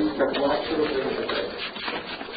Как бы отсюда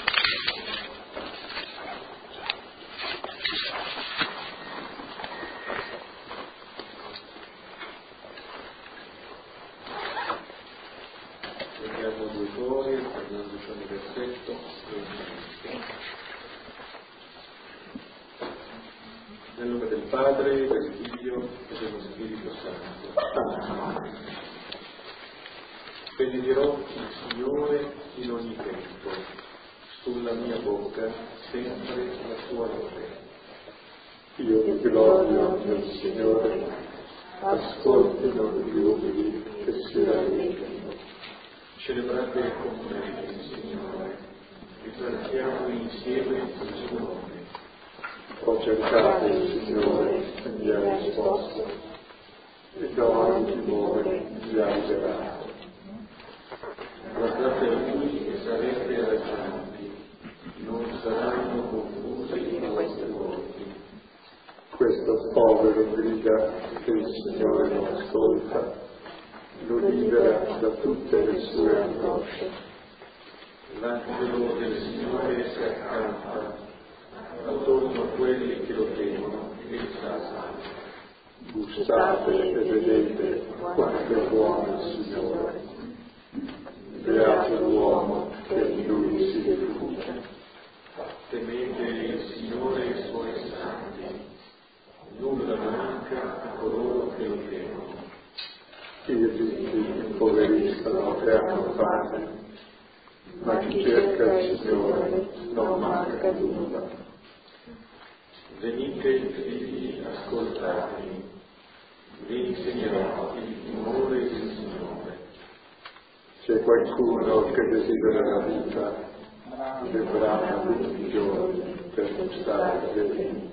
esaltiamo insieme il suo nome. Ho cercato il Signore e mi ha risposto, e da ogni timore mi ha liberato. Guardate a Lui e sarete raggiunti, non saranno confusi i vostri volti. Questo povero grida che il Signore non ascolta, lo libera da tutte le sue angosce. L'angelo del Signore si accampa attorno a quelli che lo temono e li salva. Gustate e vedete quanto è buono il Signore. Beato l'uomo che in lui si rifugia. Temete il Signore e i suoi santi, nulla manca a coloro che lo temono. I ricchi impoveriscono e hanno fame, ma chi cerca il Signore non manca nulla. Venite figli, ascoltatemi, vi insegnerò il timore del Signore. C'è qualcuno che desidera la vita, brama tutti i giorni per gustare del bene.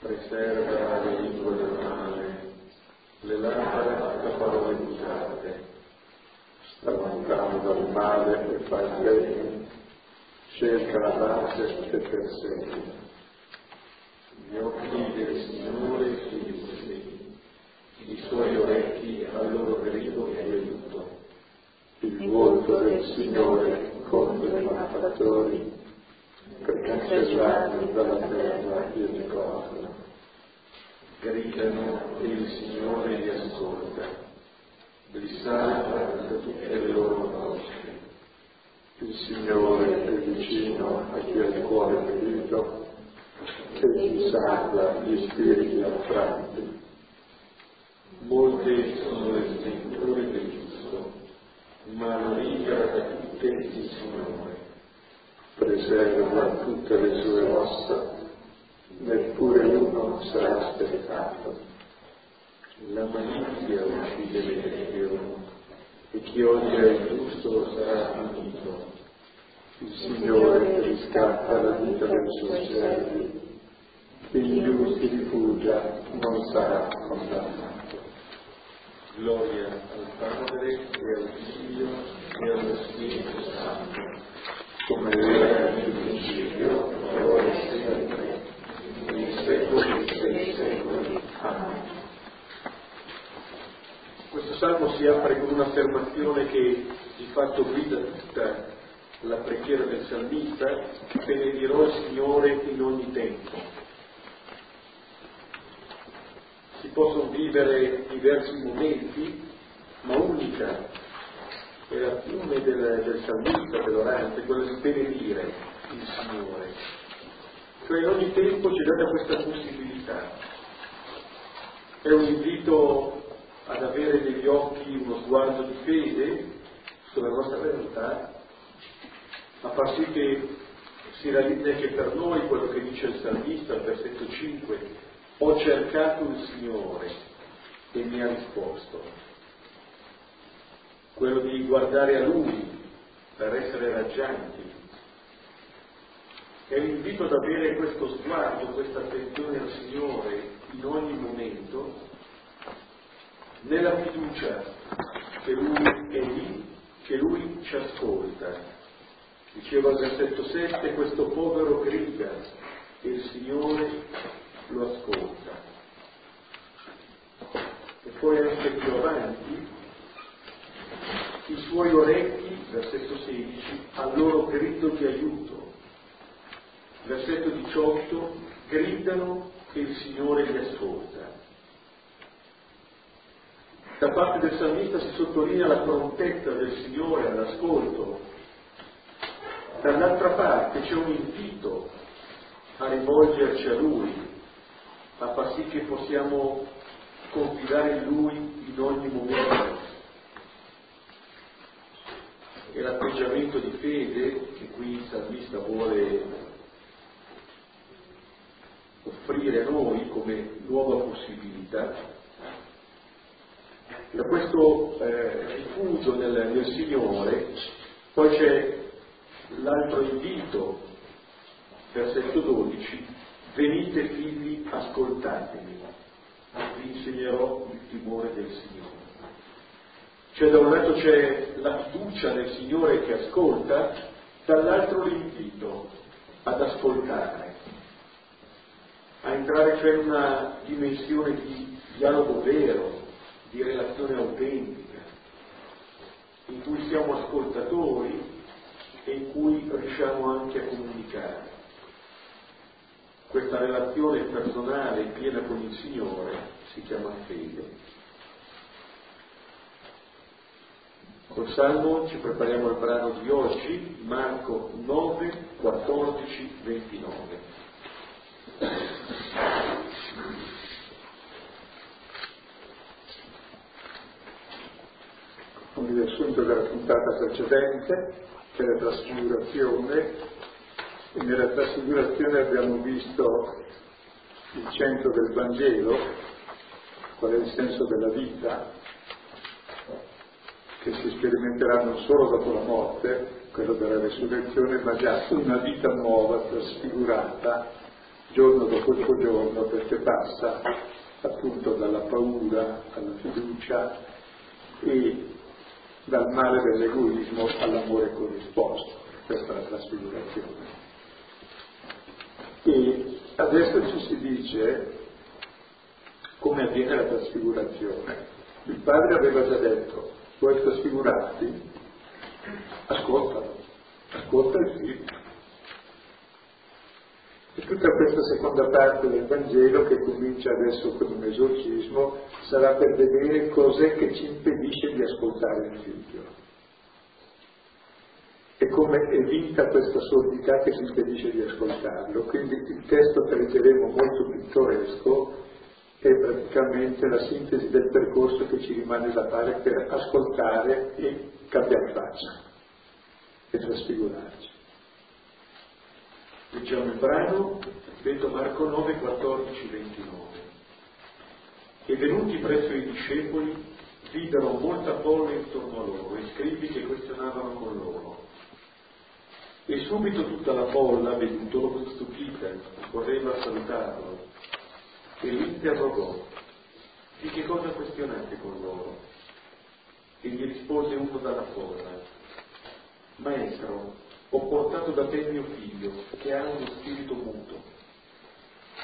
Preserva le lingue dal male, le labbra da parole usate. Lontano dal male e fa il bene, cerca la pace e persegue. Gli occhi del Signore sui giusti, i suoi orecchi al loro grido di aiuto. Il volto del Signore contro i malfattori, per cancellare dalla terra il ricordo. Gridano e il Signore li ascolta, salva da tutte le loro angosce. Il Signore è vicino a chi ha il cuore ferito, che gli salva gli spiriti affranti. Molte sono le sventure del giusto, ma lo libera da tutte il Signore. Preserva tutte le sue ossa, neppure uno sarà spezzato. La malizia uccide l'Eterno, e chi odia il giusto sarà punito. Il Signore riscatta la vita dei suoi servi, chi in si rifugia non sarà condannato. Gloria al Padre e al Figlio e allo Spirito Santo, come era nel principio, ora e sempre, nei secoli dei secoli. Amen. Questo salmo si apre con un'affermazione che di fatto guida tutta la preghiera del salmista, benedirò il Signore in ogni tempo. Si possono vivere diversi momenti, ma unica è la fiume del, del salmista, dell'orante, quello di benedire il Signore. Cioè in ogni tempo ci data questa possibilità. È un invito ad avere negli occhi uno sguardo di fede sulla nostra realtà, a far sì che si realizzi anche per noi quello che dice il salmista al versetto 5, ho cercato il Signore e mi ha risposto. Quello di guardare a Lui per essere raggianti. È l'invito ad avere questo sguardo, questa attenzione al Signore in ogni momento, nella fiducia che Lui è lì, che Lui ci ascolta. Diceva al versetto 7, questo povero grida e il Signore lo ascolta. E poi anche più avanti, i suoi orecchi versetto 16, al loro grido di aiuto. Versetto 18, gridano e il Signore li ascolta. Da parte del salmista si sottolinea la prontezza del Signore all'ascolto. Dall'altra parte c'è un invito a rivolgerci a Lui, a far sì che possiamo confidare in Lui in ogni momento. E l'atteggiamento di fede che qui il salmista vuole offrire a noi come nuova possibilità da questo eh, rifugio nel, nel Signore, poi c'è l'altro invito, versetto 12, venite figli, ascoltatemi, vi insegnerò il timore del Signore. Cioè da un lato c'è la fiducia nel Signore che ascolta, dall'altro l'invito ad ascoltare, a entrare cioè in una dimensione di dialogo vero, di relazione autentica, in cui siamo ascoltatori e in cui riusciamo anche a comunicare. Questa relazione personale piena con il Signore si chiama fede. Col Salmo ci prepariamo al brano di oggi, Marco 9, 14, 29. Un riassunto della puntata precedente, che è la trasfigurazione, e nella trasfigurazione abbiamo visto il centro del Vangelo, qual è il senso della vita, che si sperimenterà non solo dopo la morte, quello della resurrezione, ma già una vita nuova, trasfigurata, giorno dopo giorno, perché passa appunto dalla paura alla fiducia e dal male dell'egoismo all'amore corrisposto, questa è la trasfigurazione. E adesso ci si dice come avviene la trasfigurazione. Il padre aveva già detto, vuoi trasfigurarti? Ascoltalo, ascolta il figlio. E tutta questa seconda parte del Vangelo, che comincia adesso con un esorcismo, sarà per vedere cos'è che ci impedisce di ascoltare il figlio. E come è vinta questa sordità che ci impedisce di ascoltarlo. Quindi il testo che leggeremo molto pittoresco è praticamente la sintesi del percorso che ci rimane da fare per ascoltare e cambiare faccia e trasfigurarci. Leggiamo il brano, vedo Marco 9, 14, 29. E venuti presso i discepoli, videro molta folla intorno a loro e scribi che questionavano con loro. E subito tutta la folla, vedutolo, stupita, correva a salutarlo e li interrogò, di che cosa questionate con loro? E gli rispose uno dalla folla, Maestro, ho portato da te mio figlio, che ha uno spirito muto,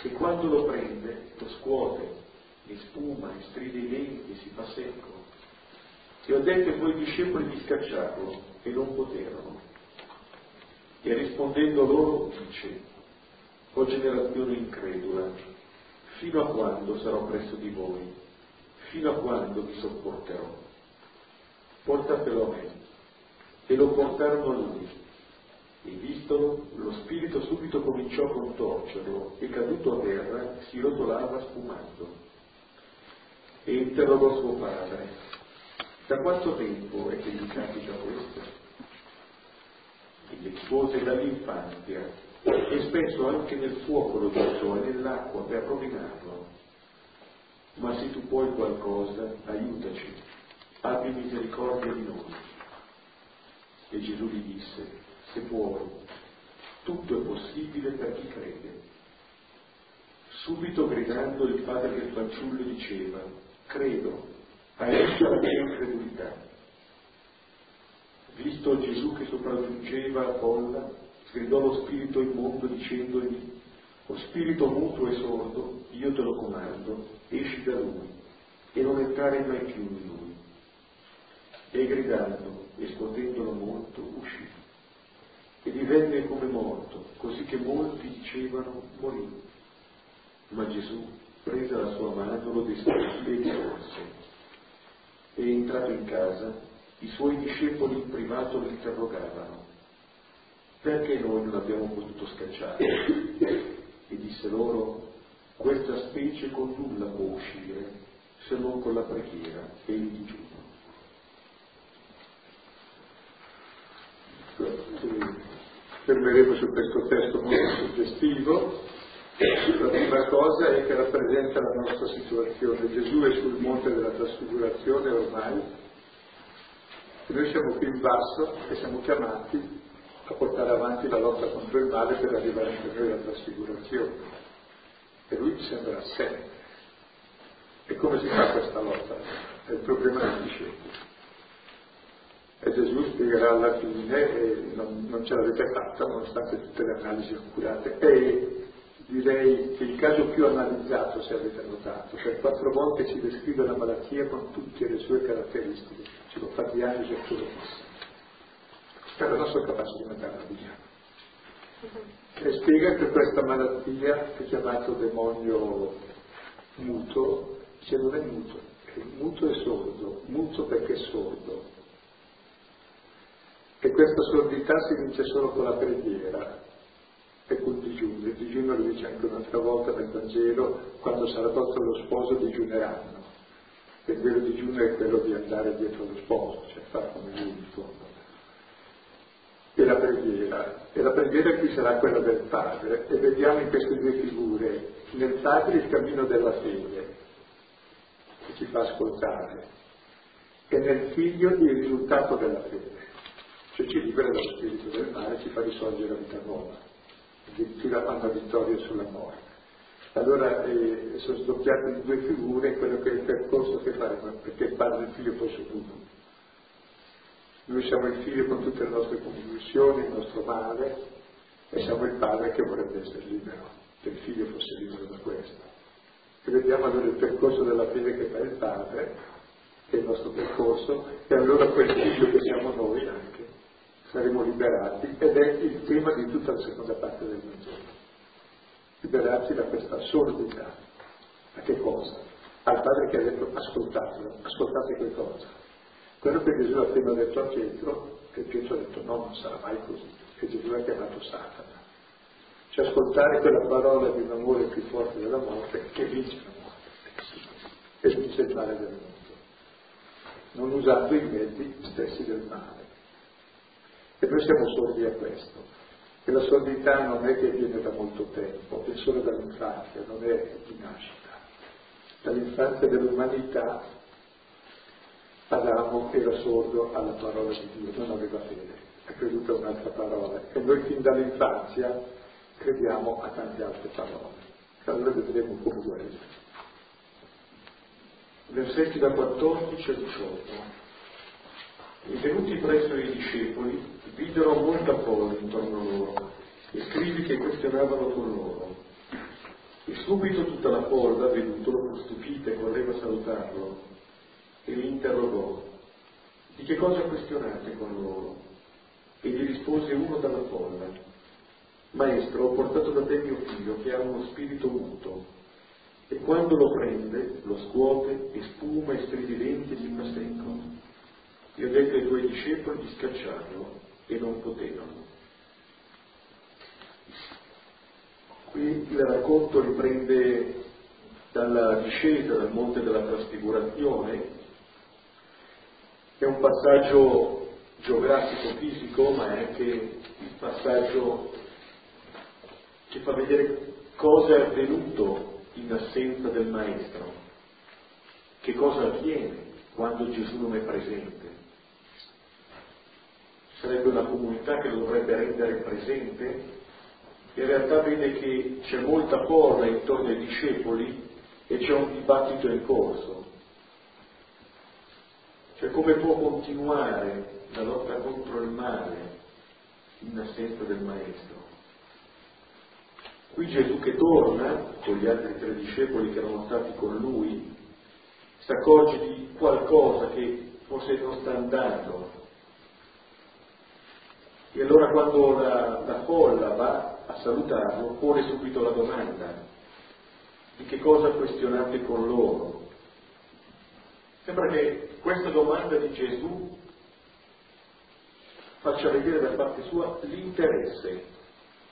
e quando lo prende lo scuote, e spuma, e stride i denti, si fa secco. E ho detto ai tuoi discepoli di scacciarlo, e non poterono. E rispondendo loro dice, o generazione incredula, fino a quando sarò presso di voi? Fino a quando vi sopporterò? Portatelo a me. E lo portarono a lui e vistolo, lo spirito subito cominciò a contorcerlo e caduto a terra si rotolava spumando. E interrogò suo padre, da quanto tempo è che gli capita questo? E gli rispose dall'infanzia, e spesso anche nel fuoco lo gettò e nell'acqua per rovinarlo. Ma se tu puoi qualcosa, aiutaci, abbi misericordia di noi. E Gesù gli disse, se puoi. Tutto è possibile per chi crede. Subito gridando il padre del fanciullo diceva, credo, aiuta la mia incredulità. Visto Gesù che sopraggiungeva a folla, gridò lo spirito immondo dicendogli, o spirito muto e sordo, io te lo comando, esci da lui e non entrare mai più in lui. E gridando e scuotendolo molto, che molti dicevano morì. Ma Gesù, presa la sua mano, lo destò e risorse. E entrato in casa, i suoi discepoli in privato lo interrogavano, perché noi non abbiamo potuto scacciare? E disse loro, questa specie con nulla può uscire se non con la preghiera e il digiuno. Fermeremo su questo testo molto suggestivo. La prima cosa è che rappresenta la nostra situazione. Gesù è sul monte della trasfigurazione ormai. E noi siamo qui in basso e siamo chiamati a portare avanti la lotta contro il male per arrivare anche noi alla trasfigurazione. E lui ci sembra assente. E come si fa questa lotta? È il problema dei discepoli. E Gesù spiegherà alla fine, e non, non ce l'avete fatta nonostante tutte le analisi accurate, e direi che il caso più analizzato, se avete notato, cioè quattro volte ci descrive la malattia con tutte le sue caratteristiche, ci lo fa diagnosi accuratissimamente per la nostra capacità di mandarla via. E spiega che questa malattia è chiamato demonio muto, dice non è muto, è muto e sordo, muto perché è sordo. E questa sordità si vince solo con la preghiera e col digiuno. Il digiuno lo dice anche un'altra volta nel Vangelo, quando sarà tolto lo sposo digiuneranno. E il vero digiuno è quello di andare dietro lo sposo, cioè fare come lui in fondo e la preghiera. E la preghiera qui sarà quella del Padre. E vediamo in queste due figure, nel Padre il cammino della fede, che ci fa ascoltare, e nel Figlio il risultato della fede, cioè ci libera dallo spirito del male, ci fa risorgere la vita nuova, addirittura fa una vittoria sulla morte. Allora eh, sono sdoppiate in due figure quello che è il percorso che faremo, perché il Padre e il Figlio sono uno noi siamo il figlio con tutte le nostre convulsioni, il nostro male, e siamo il padre che vorrebbe essere libero, che il figlio fosse libero da questo. E vediamo allora il percorso della fede che fa il padre, che è il nostro percorso, e allora quel figlio che siamo noi anche saremo liberati, ed è il tema di tutta la seconda parte del Vangelo. Liberarci da questa sordità. A che cosa? Al padre che ha detto ascoltatelo, ascoltate che cosa? Quello che Gesù ha appena detto a Pietro, che Pietro ha detto no, non sarà mai così, che Gesù ha chiamato Satana. Cioè ascoltare quella parola di un amore più forte della morte che vince la morte e vince il male del mondo, non usando i mezzi stessi del male. E noi siamo sordi a questo. E la sordità non è che viene da molto tempo, è solo dall'infanzia, non è di nascita. Dall'infanzia dell'umanità Adamo era sordo alla parola di Dio, non aveva fede, ha creduto a un'altra parola. E noi fin dall'infanzia crediamo a tante altre parole. Allora vedremo come guarire. Versetti da 14 a 18. E venuti presso i discepoli, videro molta folla intorno a loro e scrivi che questionavano con loro. E subito tutta la folla, vedutolo, stupita e correva a salutarlo e li interrogò, di che cosa questionate con loro? E gli rispose uno dalla folla, Maestro, ho portato da te mio figlio che ha uno spirito muto, e quando lo prende, lo scuote e spuma e stridi i denti e gli fa secco. Io ho detto ai tuoi discepoli di scacciarlo e non potevano. Qui il racconto riprende dalla discesa dal monte della trasfigurazione è un passaggio geografico fisico, ma è anche il passaggio che fa vedere cosa è avvenuto in assenza del Maestro, che cosa avviene quando Gesù non è presente. Sarebbe una comunità che lo dovrebbe rendere presente, in realtà vede che c'è molta folla intorno ai discepoli e c'è un dibattito in corso cioè come può continuare la lotta contro il male in assenza del Maestro? Qui Gesù che torna con gli altri tre discepoli che erano stati con lui, si accorge di qualcosa che forse non sta andando. E allora quando la, la folla va a salutarlo pone subito la domanda di che cosa questionate con loro. Sembra che questa domanda di Gesù faccia vedere da parte sua l'interesse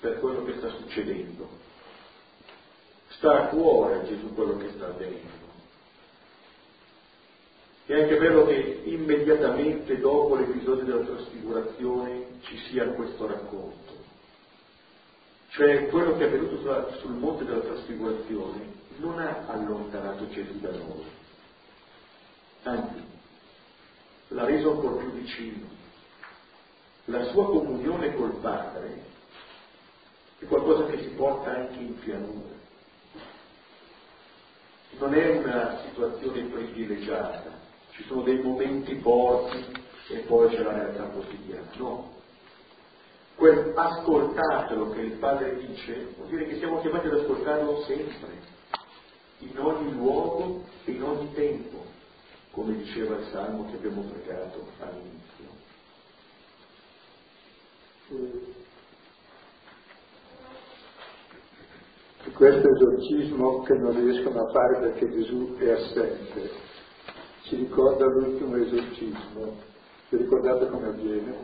per quello che sta succedendo. Sta a cuore a Gesù quello che sta avvenendo. È anche vero che immediatamente dopo l'episodio della trasfigurazione ci sia questo racconto. Cioè quello che è avvenuto sul monte della trasfigurazione non ha allontanato Gesù da noi, anzi l'ha reso ancora più vicino. La sua comunione col Padre è qualcosa che si porta anche in pianura. Non è una situazione privilegiata, ci sono dei momenti forti e poi c'è la realtà quotidiana, no. Quel ascoltatelo che il Padre dice vuol dire che siamo chiamati ad ascoltarlo sempre, in ogni luogo e in ogni tempo, come diceva il Salmo che abbiamo pregato all'inizio. Di questo esorcismo che non riescono a fare perché Gesù è assente, ci ricorda l'ultimo esorcismo. Vi ricordate come avviene?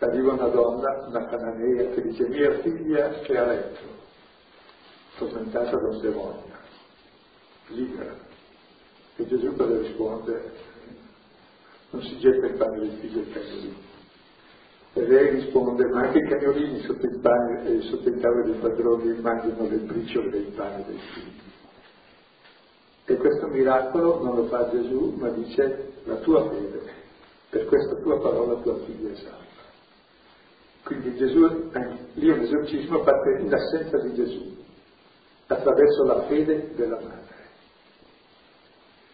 Arriva una donna, una cananea, che dice mia figlia è a letto, tormentata da un demonio, libera. E Gesù cosa risponde? Non si getta il pane del figlio il cagnolino. E lei risponde, ma anche i cagnolini sotto il, pane, eh, sotto il tavolo dei padroni mangiano le briciole del pane del figlio. E questo miracolo non lo fa Gesù, ma dice la tua fede, per questa tua parola tua figlia è salva. Quindi Gesù, eh, lì un esorcismo parte in assenza di Gesù, attraverso la fede della madre.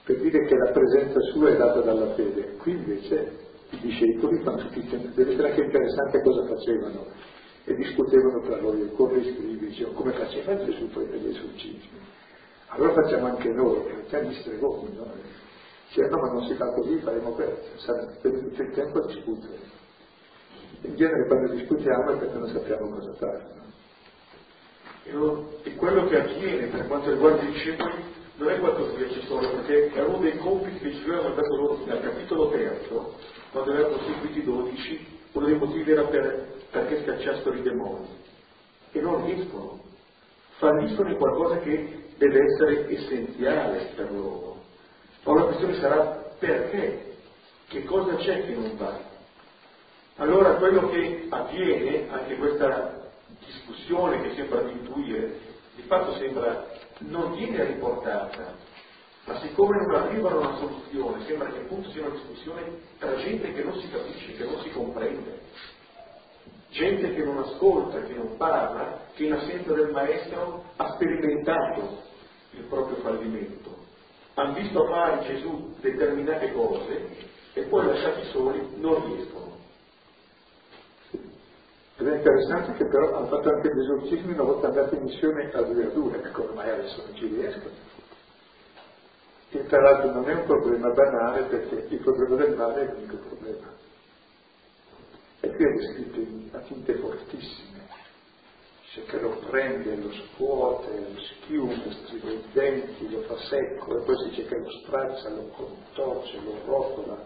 Per dire che la presenza sua è data dalla fede. Qui invece i discepoli fanno tutti, deve essere anche interessante cosa facevano e discutevano tra loro, come scrivi, dicevano come faceva Gesù poi per esorcismi. Allora facciamo anche noi, facciamo gli stregoni, no? Cioè, no, ma non si fa così, faremo questo, per tutto il tempo a discutere. In genere quando discutiamo è perché non sappiamo cosa fare. No? E quello che avviene per quanto riguarda i discepoli non è qualcosa di accessorio, perché è uno dei compiti che ci avevano dato loro dal capitolo terzo, quando erano costituiti dodici, uno dei motivi era per, perché scacciassero i demoni. E non riescono. Falliscono in qualcosa che deve essere essenziale per loro. Ma la questione sarà perché? Che cosa c'è che non va? Allora quello che avviene, anche questa discussione che sembra di intuire, di fatto sembra non viene riportata, ma siccome non arriva a una soluzione, sembra che appunto sia una discussione tra gente che non si capisce, che non si comprende, gente che non ascolta, che non parla, che in assenza del maestro ha sperimentato il proprio fallimento. Hanno visto fare Gesù determinate cose e poi lasciati soli non riescono. Ed è interessante che però hanno fatto anche gli esorcismi una volta andati in missione a due a due, ecco ormai adesso non ci riescono. Che tra l'altro non è un problema banale perché il problema del male è l'unico problema. E qui è descritto a tinte fortissime. Dice che lo prende, lo scuote, lo schiude, striga i denti, lo fa secco e poi si dice che lo straccia, lo contorce, lo rotola,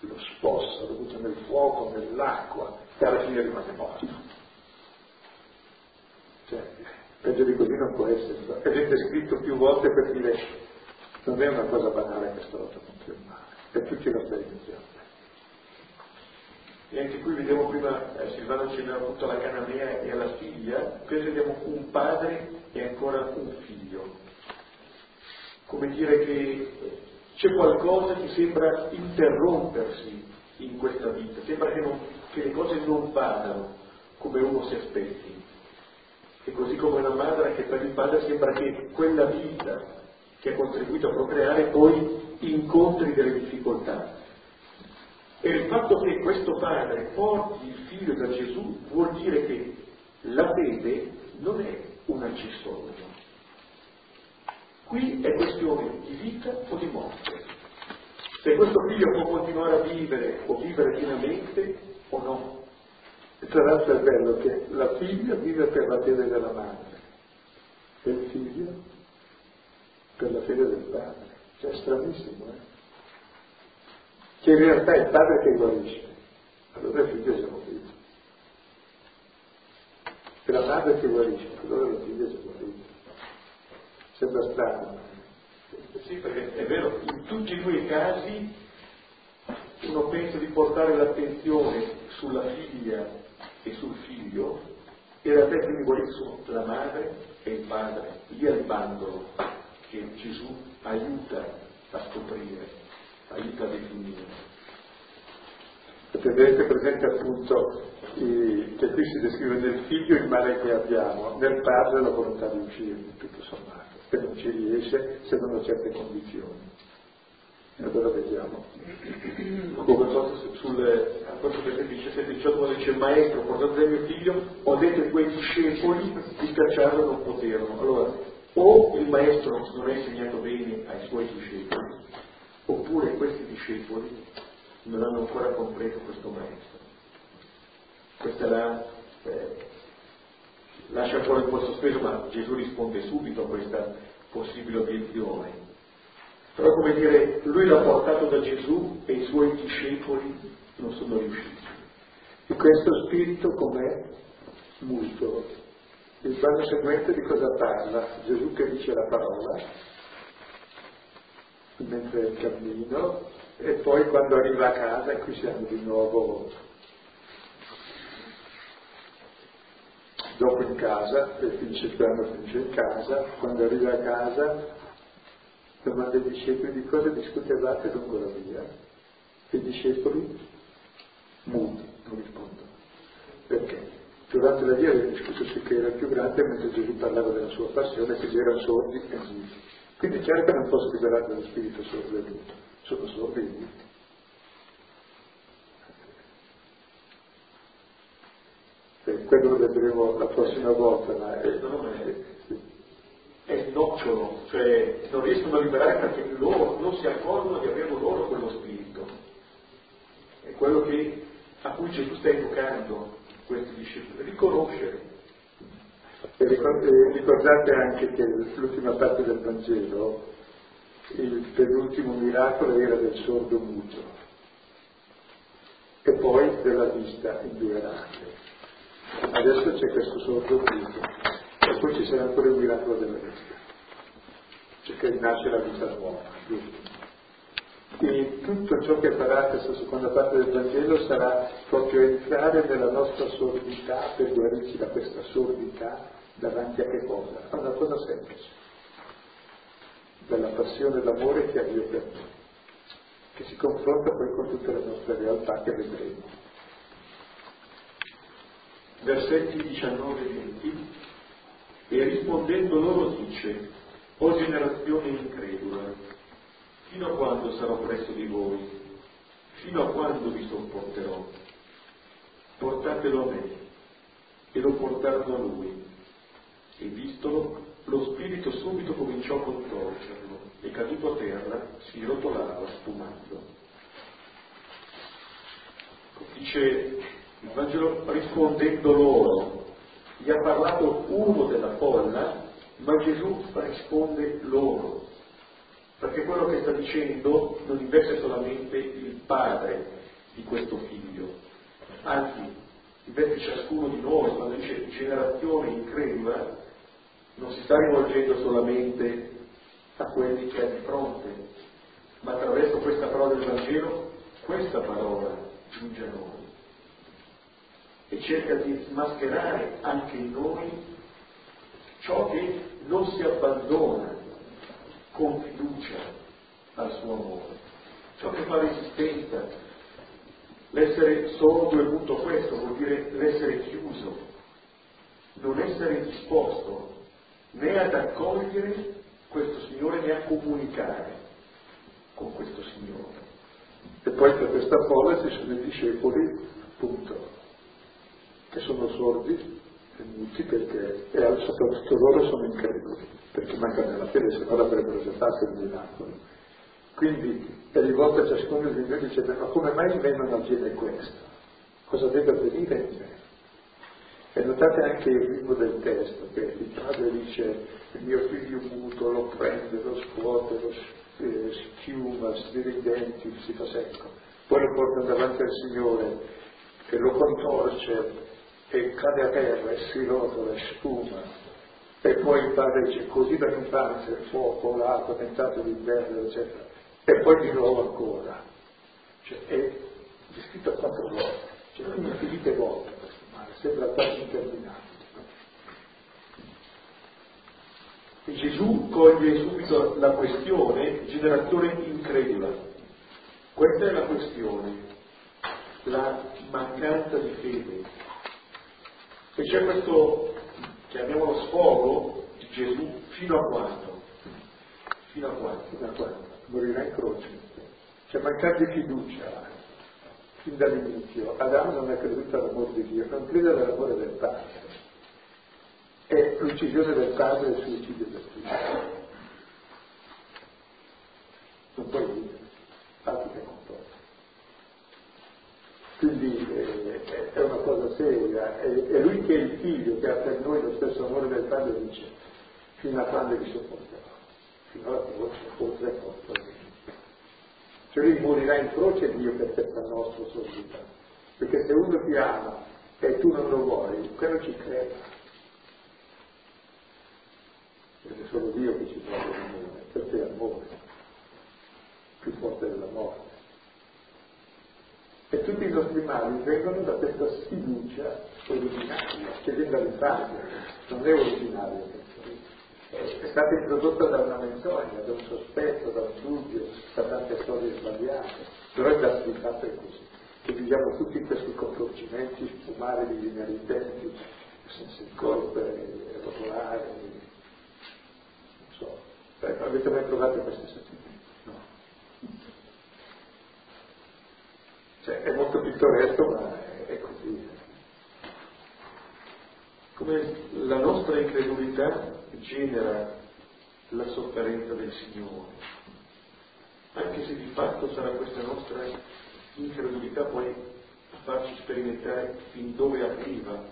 lo sposta, lo butta nel fuoco, nell'acqua e alla fine rimane morto. Cioè, peggio di così non può essere. Ed è descritto più volte per dire non è una cosa banale questa lotta contro il male, per tutti sperienziamo. E anche qui vediamo prima, eh, Silvano accennava appunto alla cananea e alla figlia, qui vediamo un padre e ancora un figlio. Come dire che c'è qualcosa che sembra interrompersi in questa vita, sembra che, non, che le cose non vadano come uno si aspetti. E così come una madre che per il padre sembra che quella vita che ha contribuito a procreare poi incontri delle difficoltà. E il fatto che questo padre porti il figlio da Gesù vuol dire che la fede non è un accessorio, Qui è questione di vita o di morte. Se questo figlio può continuare a vivere o vivere pienamente o no. tra l'altro è bello che la figlia vive per la fede della madre e il figlio per la fede del padre. Cioè è stranissimo, eh? Che in realtà è il padre che guarisce, allora il figlio siamo figli. È la madre che guarisce, allora il figlio siamo figli. Sembra strano. Sì, perché è vero, in tutti e due i casi uno pensa di portare l'attenzione sulla figlia e sul figlio, in realtà i primi sono la madre e il padre, lì il bandolo che Gesù aiuta a scoprire, aiuta a definire. Tenete presente appunto che qui si descrive nel figlio il male che abbiamo, nel padre la volontà di uscire, tutto sommato, e non ci riesce se non ha certe condizioni. E allora vediamo. Come sul questo versetto 17 18 dice maestro portate mio figlio ho detto ai quei discepoli di cacciarlo non poterono allora o il maestro non ha insegnato bene ai suoi discepoli oppure questi discepoli non hanno ancora compreso questo maestro questa è la eh, lascia fuori un po' sospeso ma Gesù risponde subito a questa possibile obiezione però come dire, lui l'ha portato da Gesù e i suoi discepoli non sono riusciti. E questo spirito com'è? Muto. Il brano seguente di cosa parla? Gesù che dice la parola, mentre è in cammino, e poi quando arriva a casa, qui siamo di nuovo dopo in casa, e finisce il brano, finisce in casa, quando arriva a casa domanda ai discepoli di cosa discutevate lungo la via e i discepoli muti, non rispondono. Perché? Durante la via aveva discusso su che era il più grande mentre Gesù parlava della sua passione, quindi erano sordi e muti. Quindi che non posso liberare dallo spirito sordo muto, sono sordi e muti. E quello lo vedremo la prossima volta, ma è, è snocciolo, cioè non riescono a liberare perché loro non si accorgono di avere loro quello spirito. È quello che, a cui Gesù sta evocando questi discepoli, riconoscere. E ricordate anche che l'ultima parte del Vangelo, il penultimo miracolo era del sordo muto e poi della vista in due rate. Adesso c'è questo sordo muto e poi ci sarà ancora il miracolo della vita, cioè che nasce la vita nuova, giusto? E tutto ciò che farà questa seconda parte del Vangelo sarà proprio entrare nella nostra sordità per guarirci da questa sordità davanti a che cosa? A una cosa semplice, dalla passione e l'amore che ha Dio per noi, che si confronta poi con tutte le nostre realtà che vedremo. Versetti 19 e 20 e rispondendo loro dice, o generazione incredula, fino a quando sarò presso di voi? Fino a quando vi sopporterò? Portatelo a me. E lo portarono a lui. E vistolo, lo spirito subito cominciò a contorcerlo e caduto a terra si rotolava spumando. Dice il Vangelo rispondendo loro, gli ha parlato uno della folla, ma Gesù risponde loro, perché quello che sta dicendo non investe solamente il padre di questo figlio, anzi investe ciascuno di noi, quando dice generazione incredula, non si sta rivolgendo solamente a quelli che ha di fronte, ma attraverso questa parola del Vangelo, questa parola giunge a noi e cerca di smascherare anche in noi ciò che non si abbandona con fiducia al suo amore, ciò che fa resistenza. L'essere sordo è appunto questo, vuol dire l'essere chiuso, non essere disposto né ad accogliere questo Signore né a comunicare con questo Signore. E poi per questa folla ci sono i discepoli, appunto, che sono sordi e muti perché, e soprattutto loro sono increduli, perché mancano nella fede, se no l'avrebbero già fatto il miracolo. Quindi è rivolto a ciascuno di noi dicendo ma come mai in me non avviene questo? Cosa deve avvenire in me? E notate anche il ritmo del testo, che il padre dice il mio figlio muto lo prende, lo scuote, lo eh, schiuma, svira i denti, si fa secco. Poi lo porta davanti al Signore, che lo contorce e cade a terra e si rotola e spuma. E poi il padre dice così dall'infanzia il fuoco, l'acqua, tentato d'inverno, eccetera. E poi di nuovo ancora. Cioè, è descritto quattro volte, cioè infinite volte questo male, sembra quasi interminato. E Gesù coglie subito la questione generazione incredula. Questa è la questione, la mancanza di fede. E c'è questo, chiamiamolo sfogo, di Gesù fino a quando? Fino a quando? Fino a quando? Morirà in croce. C'è mancanza di fiducia fin dall'inizio. Adamo non ha creduto all'amore di Dio, non crede all'amore del Padre. È l'uccisione del Padre e il suicidio del Figlio. Non puoi dire, fatti che non puoi. Quindi eh, è una cosa seria, è, è, lui che è il figlio che ha per noi lo stesso amore del Padre dice fino a quando vi sopporterò, fino alla croce, oltre a. Cioè lui morirà in croce Dio per testa nostra sua vita. Perché se uno ti ama e tu non lo vuoi, quello ci creda. Perché solo Dio che ci può l'amore, perché è amore, più forte della morte. E tutti i nostri mali vengono da questa sfiducia originaria, che viene dall'infanzia, non è originaria. È stata introdotta da una menzogna, da un sospetto, da un dubbio, da tante storie sbagliate, però è di fatto è così, che viviamo tutti questi contorcimenti, sfumare di lineari intenti, senza incolpere, rotolare, non so. Avete mai provato questi sentimenti? Cioè, è molto pittoresco, ma è così. Come la nostra incredulità genera la sofferenza del Signore, anche se di fatto sarà questa nostra incredulità poi a farci sperimentare fin dove arriva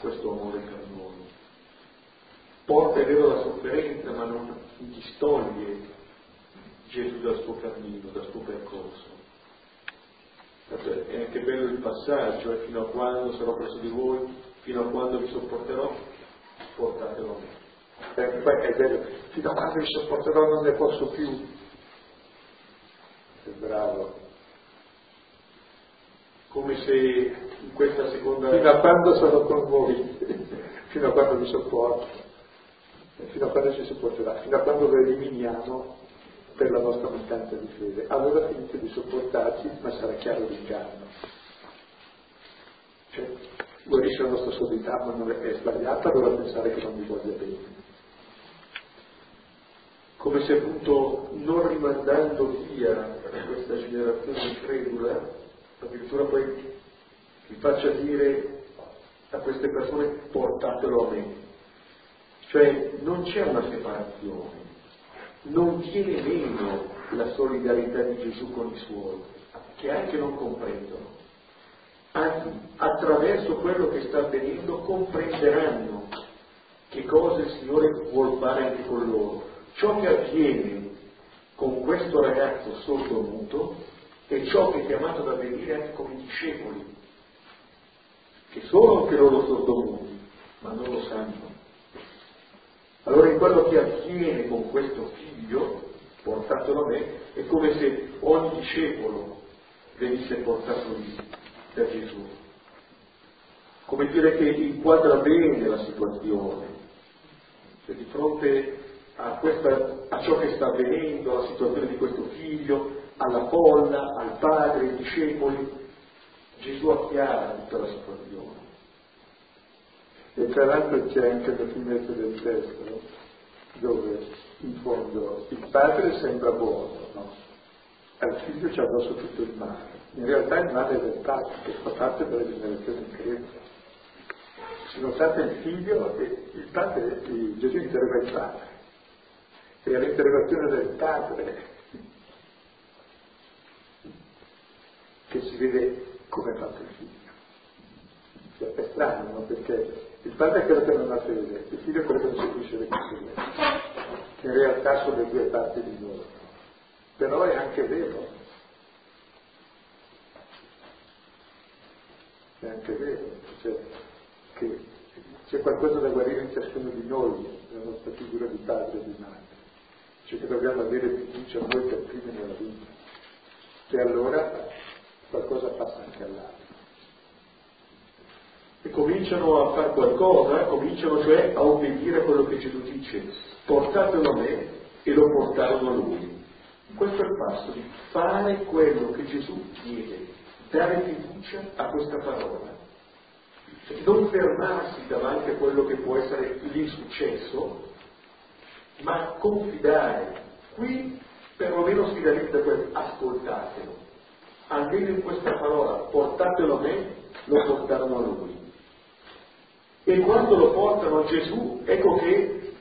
questo amore per noi. Porta è vero la sofferenza, ma non distoglie Gesù dal suo cammino, dal suo percorso. È anche bello il passaggio, è fino a quando sarò presso di voi, fino a quando vi sopporterò, portatelo a me. Eh, poi è vero, fino a quando vi sopporterò non ne posso più. È bravo. Come se in questa seconda... Fino a quando sono con voi, fino a quando vi sopporto, fino a quando ci sopporterà, fino a quando lo eliminiamo per la nostra mancanza di fede. Allora finite di sopportarci, ma sarà chiaro l'inganno. Cioè, guarisce la nostra solità, ma non è, sbagliata, allora pensare che non vi voglia bene. Come se appunto non rimandando via questa generazione incredula, addirittura poi vi faccia dire a queste persone portatelo a me. Cioè non c'è una separazione, non viene meno la solidarietà di Gesù con i suoi, che anche non comprendono. Anzi, attraverso quello che sta avvenendo comprenderanno che cosa il Signore vuol fare anche con loro. Ciò che avviene con questo ragazzo sordo muto è ciò che è chiamato ad avvenire anche con i discepoli, che sono anche loro sordomuti, ma non lo sanno. Allora in quello che avviene con questo figlio, portatelo a me, è come se ogni discepolo venisse portato lì da Gesù. Come dire che inquadra bene la situazione. Cioè, di fronte a, questa, a ciò che sta avvenendo, alla situazione di questo figlio, alla folla, al padre, ai discepoli, Gesù acchiara tutta la situazione. E tra l'altro c'è anche la finezza del testo, dove in fondo il padre sembra buono, no? Al figlio c'è addosso tutto il male. In realtà è del padre, che fa parte della generazione incredula. Se notate il figlio, il padre, Gesù interroga il padre. E all'interrogazione del padre che si vede come è fatto il figlio. Cioè, strano, no? perché il padre è quello che non ha fede, il figlio è quello che non seguisce le conseguenze, che in realtà sono le due parti di noi. Però è anche vero, è anche vero, cioè, che c'è qualcosa da guarire in ciascuno di noi, nella nostra figura di padre e di madre, cioè che dobbiamo avere fiducia noi per primi nella vita, e allora qualcosa passa anche all'altro. E cominciano a fare qualcosa, cominciano cioè a obbedire a quello che Gesù dice, portatelo a me e lo portarono a lui. Questo è il passo di fare quello che Gesù chiede, dare fiducia a questa parola. Cioè, non fermarsi davanti a quello che può essere l'insuccesso, ma confidare. Qui perlomeno si realizza quel ascoltatelo. Almeno in questa parola, portatelo a me, lo portarono a lui. E quando lo portano a Gesù, ecco che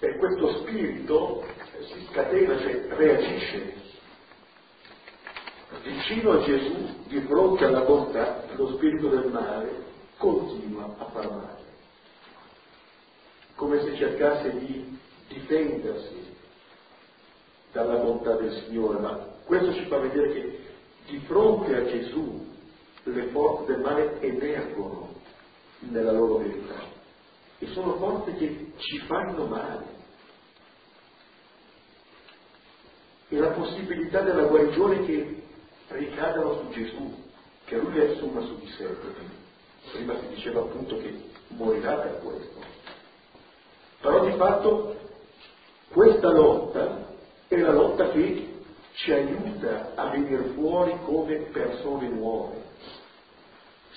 eh, questo spirito si scatena, cioè reagisce. Vicino a Gesù, di fronte alla bontà, lo spirito del male continua a far male, come se cercasse di difendersi dalla bontà del Signore, ma questo ci fa vedere che di fronte a Gesù le forze del male emergono nella loro verità e sono forze che ci fanno male. E la possibilità della guarigione che ricadano su Gesù, che lui le assuma su di sé. Prima si diceva appunto che morirà per questo. Però di fatto questa lotta è la lotta che ci aiuta a venire fuori come persone nuove.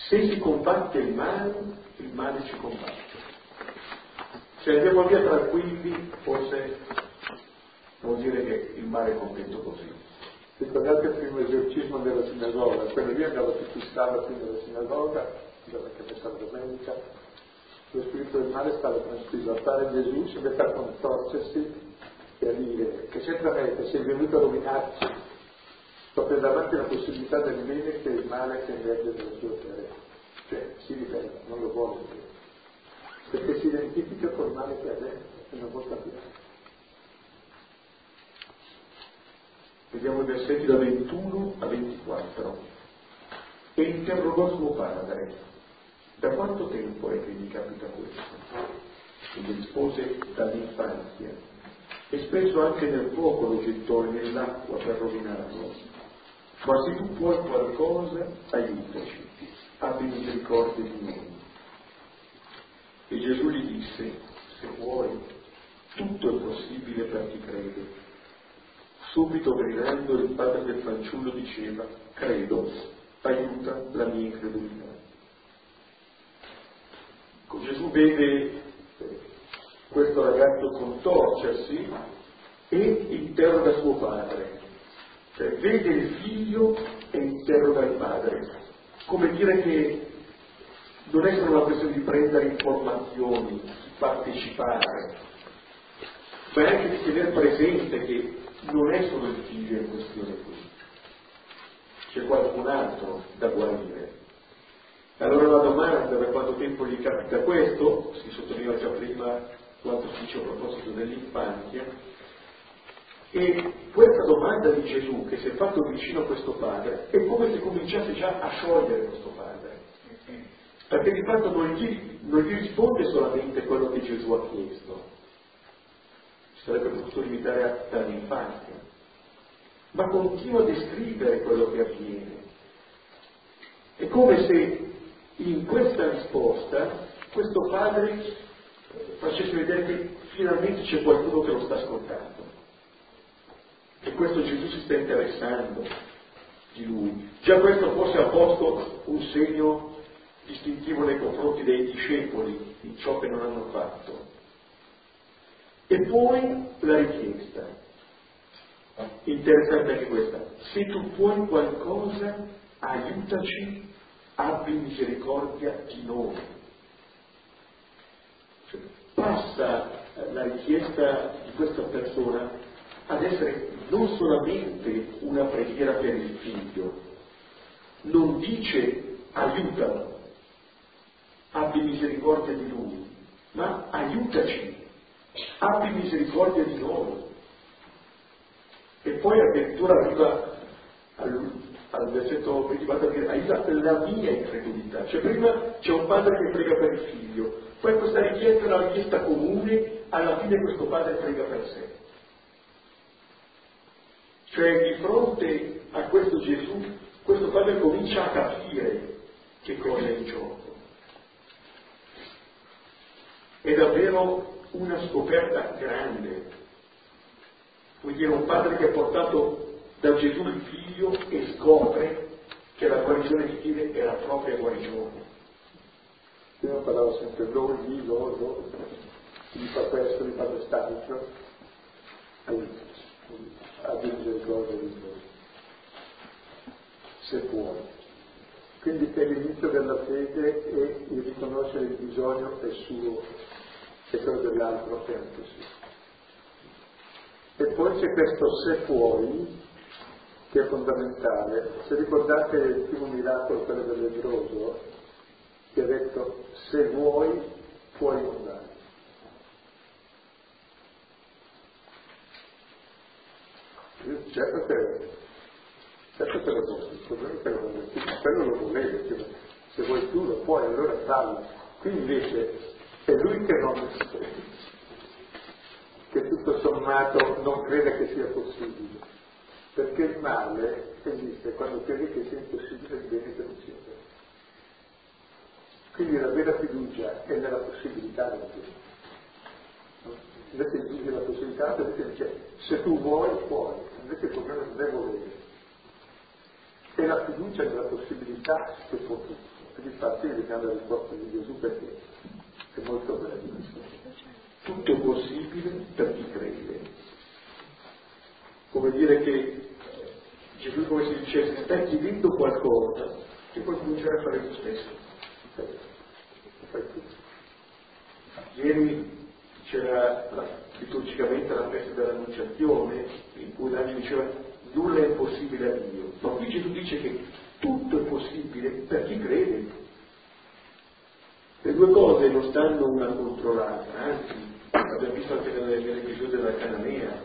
Se si combatte il male, il male ci combatte. Se andiamo via tranquilli, forse vuol dire che il male è contento così. Ricordate il primo esorcismo della sinagoga, quello lì andava tutti i sabati nella sinagoga, dove che pensava domenica, lo spirito del male stava tranquillo, a fare Gesù si mette a contorcersi e a dire che sempre a me che sei venuto a rovinarci, proprio davanti alla possibilità del bene che il male che emerge dal suo terreno. Cioè si ribella, non lo vuole più. Perché si identifica col male che ha dentro e non vuole cambiare. Vediamo i versetti da 21 a 24. E interrogò suo padre, da quanto tempo è che gli capita questo? E gli rispose dall'infanzia e spesso anche nel fuoco lo gettò e nell'acqua per rovinarlo. Ma se tu puoi qualcosa, aiutaci, abbi misericordia di noi. E Gesù gli disse, se vuoi, tutto è possibile per chi crede. Subito gridando il padre del fanciullo diceva, credo, aiuta la mia incredulità. Gesù vede questo ragazzo contorcersi e interroga suo padre, cioè vede il figlio e interroga il padre, come dire che non è solo una questione di prendere informazioni, di partecipare, ma è anche di tenere presente che non è solo il figlio in questione qui, c'è qualcun altro da guarire. Allora la domanda per quanto tempo gli capita questo, si sottolineava già prima quanto si dice a proposito dell'infanzia, e questa domanda di Gesù che si è fatto vicino a questo padre è come se cominciasse già a sciogliere questo padre, perché di fatto non gli, non gli risponde solamente quello che Gesù ha chiesto, sarebbe potuto limitare a dall'infanzia, ma continua a descrivere quello che avviene. È come se in questa risposta questo padre facesse vedere che finalmente c'è qualcuno che lo sta ascoltando. E questo Gesù si sta interessando di lui. Già questo forse ha posto un segno distintivo nei confronti dei discepoli in ciò che non hanno fatto. E poi la richiesta. Interessante anche questa. Se tu puoi qualcosa, aiutaci, abbi misericordia di noi passa la richiesta di questa persona ad essere non solamente una preghiera per il figlio, non dice aiutalo, abbi misericordia di lui, ma aiutaci, abbi misericordia di noi. E poi addirittura arriva al, al versetto praticato a dire aiuta la mia incredulità. Cioè prima c'è un padre che prega per il figlio, poi questa richiesta è una richiesta comune, alla fine questo padre prega per sé. Cioè di fronte a questo Gesù, questo padre comincia a capire che cosa è in gioco. È davvero una scoperta grande. Vuol dire un padre che ha portato da Gesù il figlio e scopre che la guarigione che chiede è la propria guarigione. Prima parlavo sempre loro, lì, loro, loro, chi fa questo, chi fa quest'altro, abbi misericordia di noi, se puoi. Quindi è l'inizio della fede e il riconoscere il bisogno è suo e quello dell'altro suo. E poi c'è questo se puoi, che è fondamentale. Se ricordate il primo miracolo, quello del lebbroso, che ha detto se vuoi puoi andare. Certo che Certo che lo vuoi, il problema è che lo vuoi, quello lo volevi, se vuoi tu lo puoi, allora fallo. Qui invece è lui che non che tutto sommato non crede che sia possibile, perché il male esiste quando credi che sia impossibile il bene che non sia. Quindi la vera fiducia è nella possibilità del bene. Invece di la possibilità perché dice se tu vuoi puoi, invece il problema non è volere e la fiducia nella possibilità che può tutto. E infatti vediamo la risposta di Gesù perché è molto bello. Tutto è possibile per chi crede. Come dire che Gesù come si dice, se stai chiedendo qualcosa, ti puoi cominciare a fare tu stesso. Ieri c'era liturgicamente la festa dell'annunciazione in cui l'angelo diceva nulla è impossibile a Dio. Ma qui Gesù dice che tutto è possibile per chi crede. Le due cose non stanno una contro l'altra, anzi, abbiamo visto anche nell'episodio della Cananea,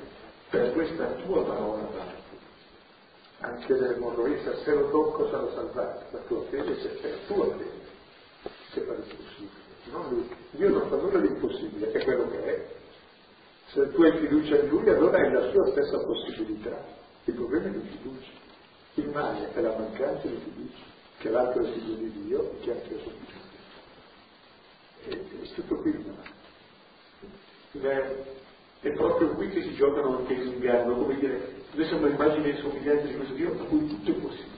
per questa tua parola basta. Anche nell'emorroista, se lo tocco sarò salvato, la tua fede è la tua fede che fa l'impossibile. Lui. Dio non fa nulla di impossibile, è quello che è. Se tu hai fiducia in lui, allora è la sua stessa possibilità. Il problema è di fiducia. Il male è la mancanza di fiducia, che l'altro è figlio di Dio e che anche io sono figlio. È tutto qui il male. È proprio qui che si giocano anche l'inganno, come dire, noi siamo immagini somiglianti di questo Dio a cui tutto è possibile.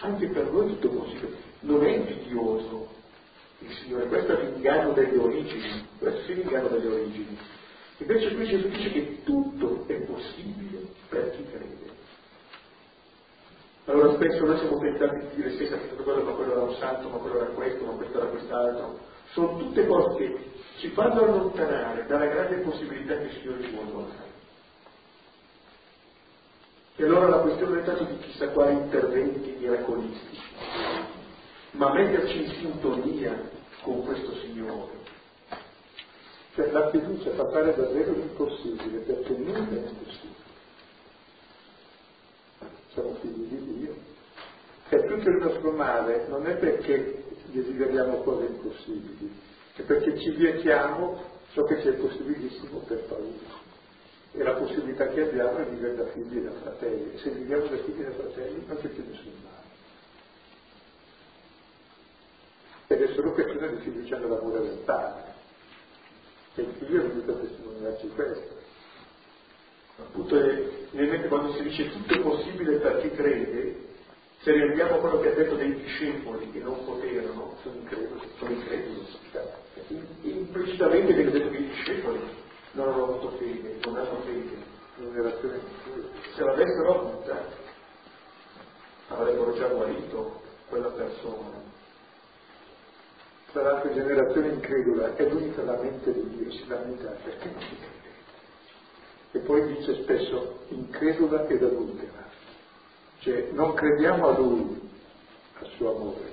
Anche per noi tutto è possibile. Non è invidioso il Signore, questo è l'inganno delle origini, questo è l'inganno delle origini. Invece qui Gesù dice che tutto è possibile per chi crede. Allora spesso noi siamo tentati di dire sì, capito quello, ma quello era un santo, ma quello era questo, ma questo era quest'altro. Sono tutte cose che ci fanno allontanare dalla grande possibilità che il Signore ci vuole donare. E allora la questione è tanto di chissà quali interventi miracolistici, ma metterci in sintonia con questo Signore. Cioè la fiducia fa fare davvero l'impossibile, perché nulla è impossibile siamo figli di Dio. E tutto il nostro male non è perché desideriamo cose impossibili, è perché ci vietiamo ciò che ci è possibilissimo per paura. E la possibilità che abbiamo è vivere da figli e da fratelli. E se viviamo da figli e da fratelli non c'è più nessun male. Ed è solo questione di fiducia nell'amore del Padre. E il figlio è venuto a testimoniarci questo appunto mente quando si dice tutto è possibile per chi crede, se rendiamo quello che ha detto dei discepoli che non poterono, sono increduli, sono increduli. Implicitamente viene detto che i discepoli non hanno avuto fede, non hanno fede. Se l'avessero avuta, avrebbero già guarito quella persona. Tra l'altra generazione incredula è l'unica la mente di Dio, si lamenta perché non si crede e poi dice spesso incredula ed adultera, cioè non crediamo a lui, al suo amore,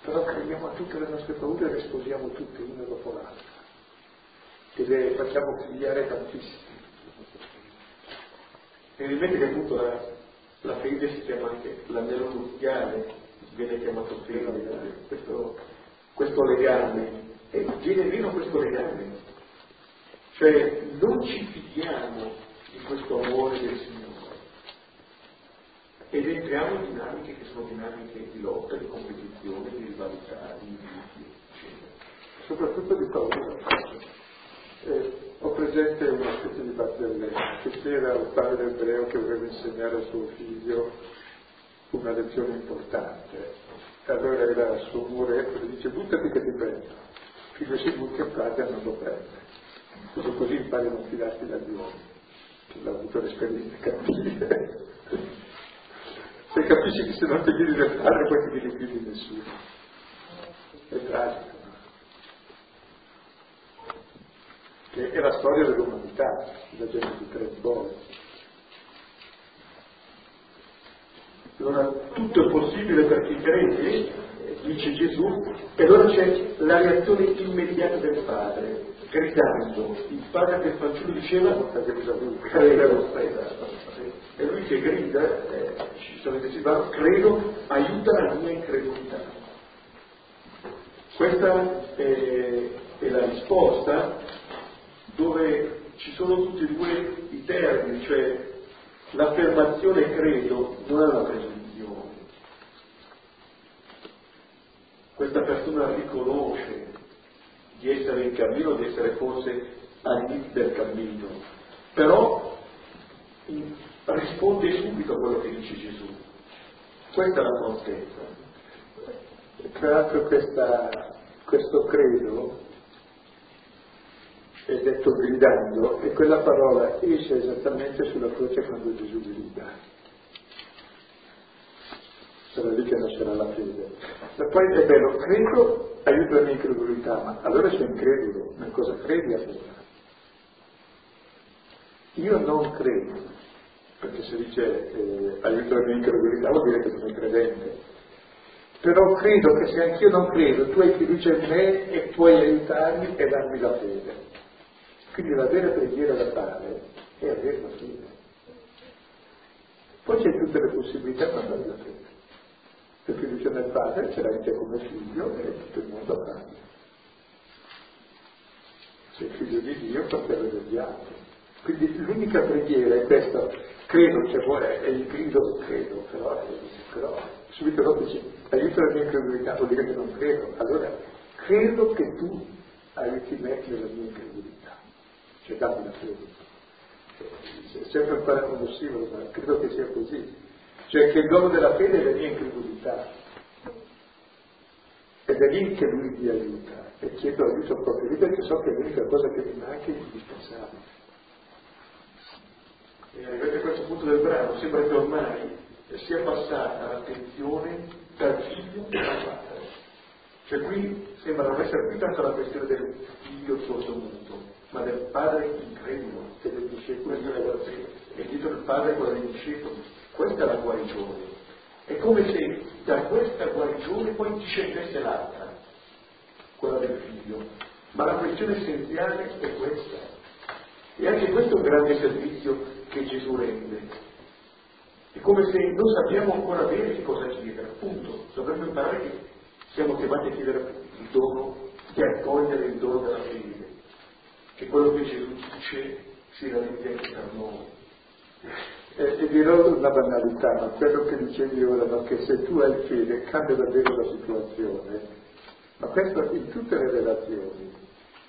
però crediamo a tutte le nostre paure e le sposiamo tutte una dopo l'altra e le facciamo figliare tantissimo. E mente che appunto la, la, fede si chiama anche l'anello nuziale, viene chiamato fede, questo, questo legame, e viene meno questo legame, cioè non ci fidiamo di questo amore del Signore ed entriamo in dinamiche che sono dinamiche di lotta, di competizione, di rivalità, di invidie, eccetera. Soprattutto di paura. Eh, ho presente una specie di barzelletta, che c'era un padre ebreo che voleva insegnare a suo figlio una lezione importante. Allora era il suo muretto e dice buttati che ti prendo. Il figlio si butta in pratica non lo prende. Così così impari a non fidarti dagli uomini. L'ha avuto l'esperienza capire. Se capisci che se non ti fidi del padre poi ti fidi di nessuno. È tragico. che è la storia dell'umanità, la gente di tre bolle. Allora tutto è possibile per chi crede, dice Gesù, e allora c'è la reazione immediata del padre, gridando. Il padre del fanciullo diceva, credo, e lui che grida, eh, ci sono detto, credo, aiuta la mia incredulità. Questa è, è la risposta dove ci sono tutti e due i termini, cioè l'affermazione credo non è una presunzione. Questa persona riconosce di essere in cammino, di essere forse all'inizio del cammino, però risponde subito a quello che dice Gesù. Questa è la contezza. Tra l'altro questa, questo credo è detto gridando e quella parola esce esattamente sulla croce quando Gesù grida. Sarà lì che nascerà la fede. E poi è bello, credo, aiuta la mia incredulità, ma allora sono incredulo, ma cosa credi allora? Io non credo, perché se dice eh, aiuta la mia incredulità vuol dire che sono credente. Però credo che se anch'io non credo, tu hai fiducia in me e puoi aiutarmi e darmi la fede. Quindi la vera preghiera da fare è avere la fede. Poi c'è tutte le possibilità per fare la fede. Se fiducia nel padre ce l'hai te come figlio e tutto il mondo a Sei figlio di Dio, fratello degli altri. Quindi l'unica preghiera è questa, credo, cioè vuole, è il grido credo, però, però subito dopo dice, aiuta la mia incredulità, vuol dire che non credo. Allora, credo che tu aiuti me nella mia incredulità cioè dammi la fede. È sempre un ossimolo, ma credo che sia così. Cioè che il dono della fede è la mia incredulità. Ed è lì che lui mi aiuta e chiedo aiuto proprio lì perché so che è l'unica cosa che mi manca è indispensabile. E arrivati a questo punto del brano sembra che ormai sia passata l'attenzione dal figlio al padre. Cioè qui sembra non essere più tanto la questione del figlio sordomuto, ma del padre incredulo che del discepolo e dietro il padre quello dei discepoli. Questa è la guarigione. È come se da questa guarigione poi discendesse l'altra, quella del figlio. Ma la questione essenziale è questa. E anche questo è un grande servizio che Gesù rende. È come se non sappiamo ancora bene che cosa chiedere, appunto, dovremmo imparare che siamo chiamati a chiedere il dono, di accogliere il dono della fede che quello che Gesù dice si realizzi anche per noi. E, e, dirò una banalità, ma quello che dicevi ora, no? che se tu hai fede cambia davvero la situazione, ma questo in tutte le relazioni,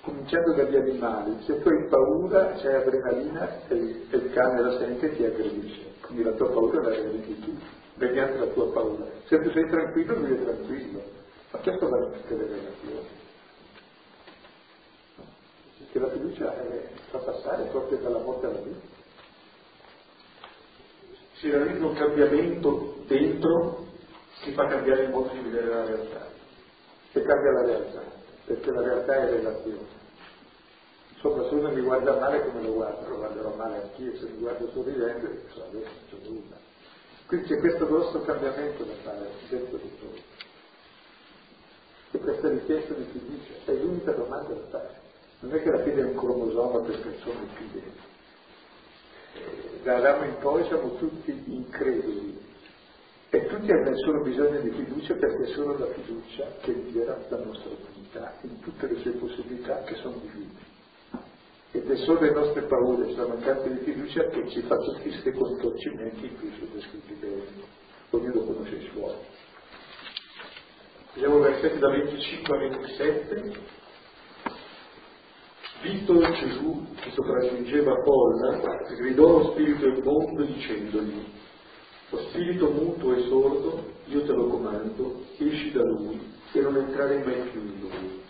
cominciando dagli animali, se tu hai paura, c'è adrenalina e, il cane la sente e ti aggredisce, quindi la tua paura la realizzi tu, mediante la tua paura. Se tu sei tranquillo, lui è tranquillo, ma questo vale tutte le relazioni che la fiducia è, fa passare proprio dalla morte alla vita. Si realizza un cambiamento dentro che fa cambiare il modo di vedere la realtà. Che cambia la realtà, perché la realtà è relazione. Insomma, se uno mi guarda male come lo guardo, lo guarderò male anch'io, se mi guardo sorridente, adesso non c'è nulla. Quindi c'è questo grosso cambiamento da fare dentro di noi. questa richiesta di fiducia, è l'unica domanda da fare. Non è che la fede è un cromosoma per persone fideli. Eh, da Adamo in poi siamo tutti increduli e tutti hanno solo bisogno di fiducia perché è solo la fiducia che libera la nostra umanità in tutte le sue possibilità che sono divine. Ed è solo le nostre paure, la mancanza di fiducia che ci fa tutti questi contorcimenti in cui sono descritti bene. Ognuno conosce i suoi. Vediamo versetti da 25 a 27. Visto Gesù che sopraggiungeva Polla, gridò lo spirito immondo dicendogli, lo spirito muto e sordo, io te lo comando, esci da lui e non entrare mai più in lui.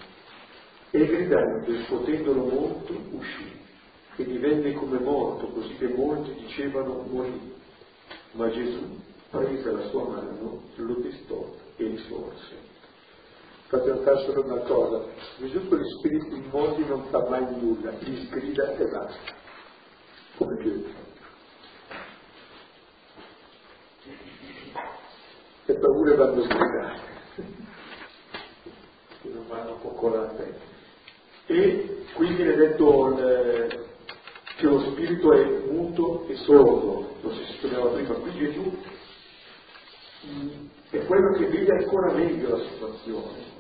E gridando e scuotendolo molto, uscì, e divenne come morto, così che molti dicevano morì. Ma Gesù, presa la sua mano, lo destò e risorse fate notare solo una cosa, Gesù con gli spiriti immondi non fa mai nulla, li sgrida e basta, come Pietro. Le paure vanno sgridate, che non vanno coccolate. E qui viene detto il, che lo spirito è muto e sordo, lo si studiava prima, qui Gesù è quello che vede ancora meglio la situazione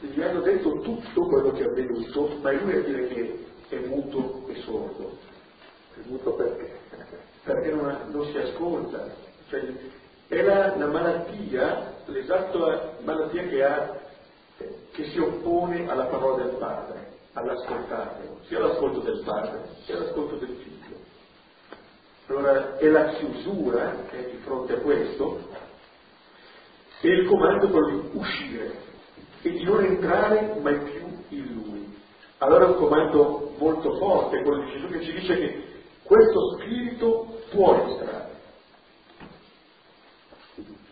gli hanno detto tutto quello che è avvenuto, ma lui a dire che è muto e sordo. È muto perché? Perché non, non si ascolta. Cioè, è la, la, malattia, l'esatta malattia che ha, che si oppone alla parola del padre, all'ascoltarlo, sia l'ascolto del padre, sia l'ascolto del figlio. Allora è la chiusura che è di fronte a questo e il comando per uscire, e di non entrare mai più in lui. Allora è un comando molto forte, quello di Gesù che ci dice che questo spirito può entrare.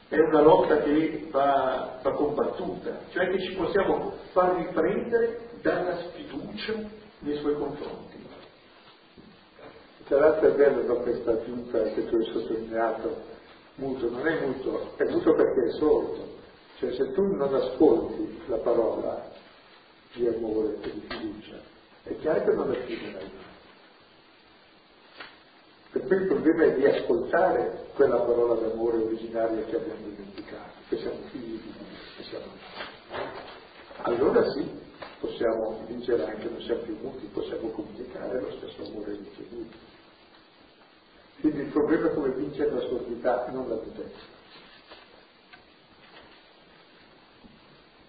È una lotta che va, va combattuta, cioè che ci possiamo far riprendere dalla sfiducia nei suoi confronti. Tra l'altro è bello no, questa aggiunta che tu hai sottolineato, muto, non è muto, è muto perché è sordo cioè se tu non ascolti la parola di amore e di fiducia, è chiaro che non la scriverai mai. Per cui il problema è di ascoltare quella parola d'amore originaria che abbiamo dimenticato, che siamo figli di Dio, che siamo Allora sì, possiamo vincere anche, non siamo più muti, possiamo comunicare lo stesso amore ricevuto. Quindi il problema è come vincere la sordità, non la mutezza.